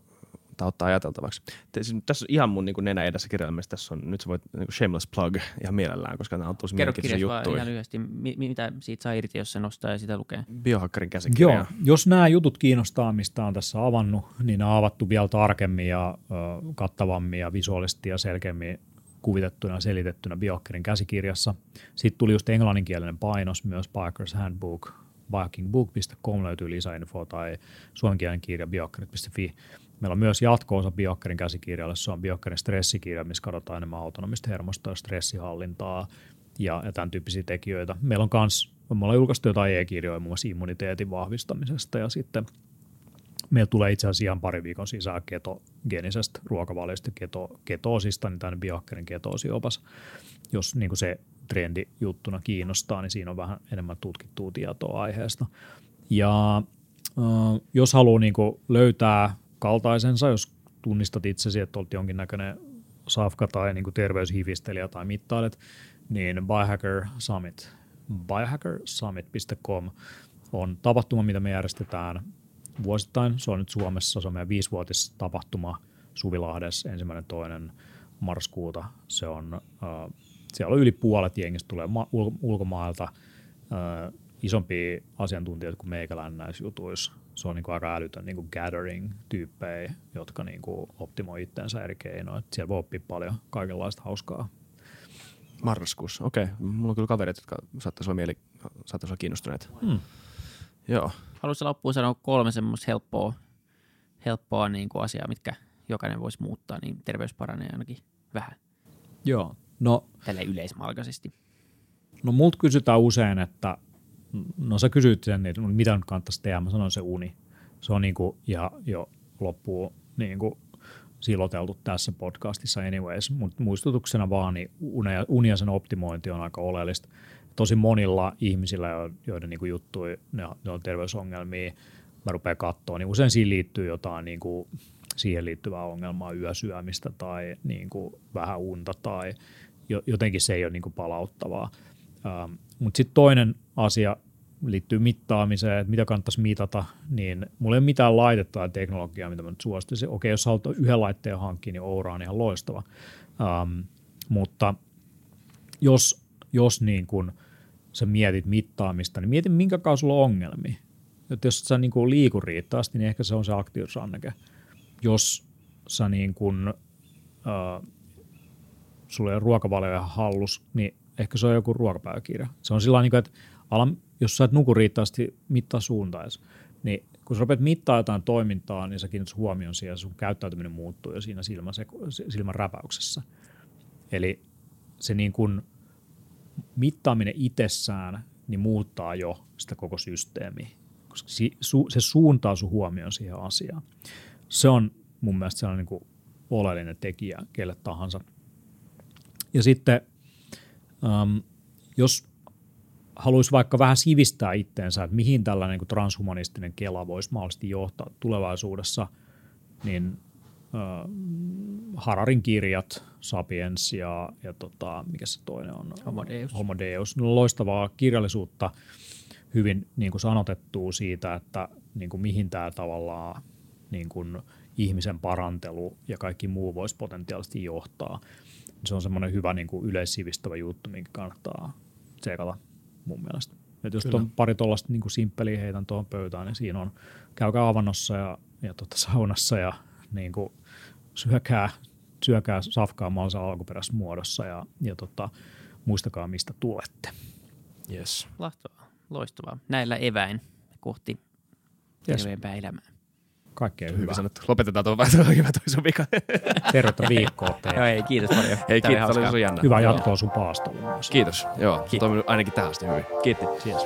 tai ottaa ajateltavaksi. Siis, tässä on ihan mun niin kuin nenä edessä kirjaimessa. Tässä on, nyt sä voit niin kuin shameless plug ihan mielellään, koska nämä on tosi Kerro mielenkiintoisia juttuja. ihan lyhyesti, mi- mitä siitä saa irti, jos se nostaa ja sitä lukee? Biohackerin käsikirja. Joo, jos nämä jutut kiinnostaa, mistä on tässä avannut, niin nämä on avattu vielä tarkemmin ja ö, kattavammin ja visuaalisesti ja selkeämmin kuvitettuna ja selitettynä Biohackerin käsikirjassa. Sitten tuli just englanninkielinen painos myös Parker's Handbook, biokingbook.com löytyy lisäinfoa tai suomenkielinen kirja biokkerit.fi. Meillä on myös jatko-osa Biokkerin käsikirjalle, se on Biokkerin stressikirja, missä katsotaan enemmän autonomista hermostoa ja stressihallintaa ja, ja tämän tyyppisiä tekijöitä. Meillä on myös, me ollaan julkaistu jotain e-kirjoja muun muassa immuniteetin vahvistamisesta ja sitten meillä tulee itse asiassa ihan pari viikon sisään ketogenisestä ruokavaliosta keto, ketoosista, niin tämän biokkerin ketoosiopas. Jos niin kuin se trendi juttuna kiinnostaa, niin siinä on vähän enemmän tutkittua tietoa aiheesta. Ja jos haluaa niin löytää kaltaisensa, jos tunnistat itsesi, että olet jonkinnäköinen safka tai niin kuin terveyshifistelijä tai mittailet, niin Biohacker Summit, biohackersummit.com on tapahtuma, mitä me järjestetään vuosittain. Se on nyt Suomessa, se on meidän viisivuotis tapahtuma Suvilahdessa ensimmäinen toinen marraskuuta. Se on, äh, siellä on yli puolet jengistä tulee ma- ulkomailta, äh, isompia asiantuntijoita kuin meikäläinen näissä jutuissa se on niin kuin aika älytön niin kuin gathering-tyyppejä, jotka niin kuin optimoi itseensä eri keinoin. Et siellä voi oppia paljon kaikenlaista hauskaa. Marraskuussa, okei. Okay. Mulla on kyllä kaverit, jotka saattaisi olla, mieli, saattaisi olla kiinnostuneet. Hmm. Joo. Haluaisin loppuun sanoa kolme semmoista helppoa, helppoa niin kuin asiaa, mitkä jokainen voisi muuttaa, niin terveys paranee ainakin vähän. Joo. No, Tälle yleismalkaisesti. No multa kysytään usein, että no sä kysyit sen, että mitä nyt kannattaisi tehdä, mä sanoin se uni. Se on niin kuin ja jo loppuu niin kuin siloteltu tässä podcastissa anyways, mutta muistutuksena vaan, niin uni ja sen optimointi on aika oleellista. Tosi monilla ihmisillä, joiden niin kuin juttui, ne on, ne on terveysongelmia, mä rupean katsoa, niin usein siihen liittyy jotain niin kuin siihen liittyvää ongelmaa, yösyömistä tai niin kuin vähän unta tai jotenkin se ei ole niin palauttavaa. Ähm, Mutta sitten toinen asia, liittyy mittaamiseen, että mitä kannattaisi mitata, niin mulla ei ole mitään laitetta tai teknologiaa, mitä mä nyt suosittelisin. Okei, jos haluat yhden laitteen hankkia, niin Oura on ihan loistava. Ähm, mutta jos, jos niin kun sä mietit mittaamista, niin mieti minkä kanssa sulla on ongelmia. Että jos sä niin kuin liiku riittävästi, niin ehkä se on se aktiivisuusanneke. Jos sä niin kuin, äh, sulla ei ole ruokavalioja hallus, niin ehkä se on joku ruokapäiväkirja. Se on sillä niin että ala, jos sä et nuku riittävästi mittaa suuntaisi, niin kun sä rupeat mittaa jotain toimintaa, niin sä kiinnität huomioon siihen sun käyttäytyminen muuttuu jo siinä silmän, silmän räpäyksessä. Eli se niin kuin mittaaminen itsessään niin muuttaa jo sitä koko systeemiä, koska se suuntaa sun huomioon siihen asiaan. Se on mun mielestä sellainen niin kuin oleellinen tekijä kelle tahansa. Ja sitten um, jos haluaisi vaikka vähän sivistää itteensä, että mihin tällainen niin transhumanistinen kela voisi mahdollisesti johtaa tulevaisuudessa, niin äh, Hararin kirjat, Sapiens ja, ja tota, mikä se toinen on? Homo Deus. Homo Deus. No, loistavaa kirjallisuutta, hyvin niin kuin sanotettua siitä, että niin kuin mihin tämä tavallaan niin kuin ihmisen parantelu ja kaikki muu voisi potentiaalisesti johtaa. Se on semmoinen hyvä niin kuin yleissivistävä juttu, minkä kannattaa tsekata mun mielestä. Et jos on pari tuollaista niin simppeliä heitän tuohon pöytään, niin siinä on käykää avannossa ja, ja tota saunassa ja niin kuin syökää, syökää safkaa maansa alkuperäisessä muodossa ja, ja tota, muistakaa, mistä tulette. Yes. Loistavaa. Loistavaa. Näillä eväin kohti terveempää yes. elämää. Kaikkea hyvää. Hyvä sanottu. Lopetetaan tuon vähän hyvä toi sopika. Tervetä viikkoa Joo, ei, kiitos paljon. Hei, kiitos, oli sun jännä. Hyvää jatkoa sun paastolle myös. Kiitos, joo. Se toiminut ainakin tähän asti hyvin. Kiitti. Yes.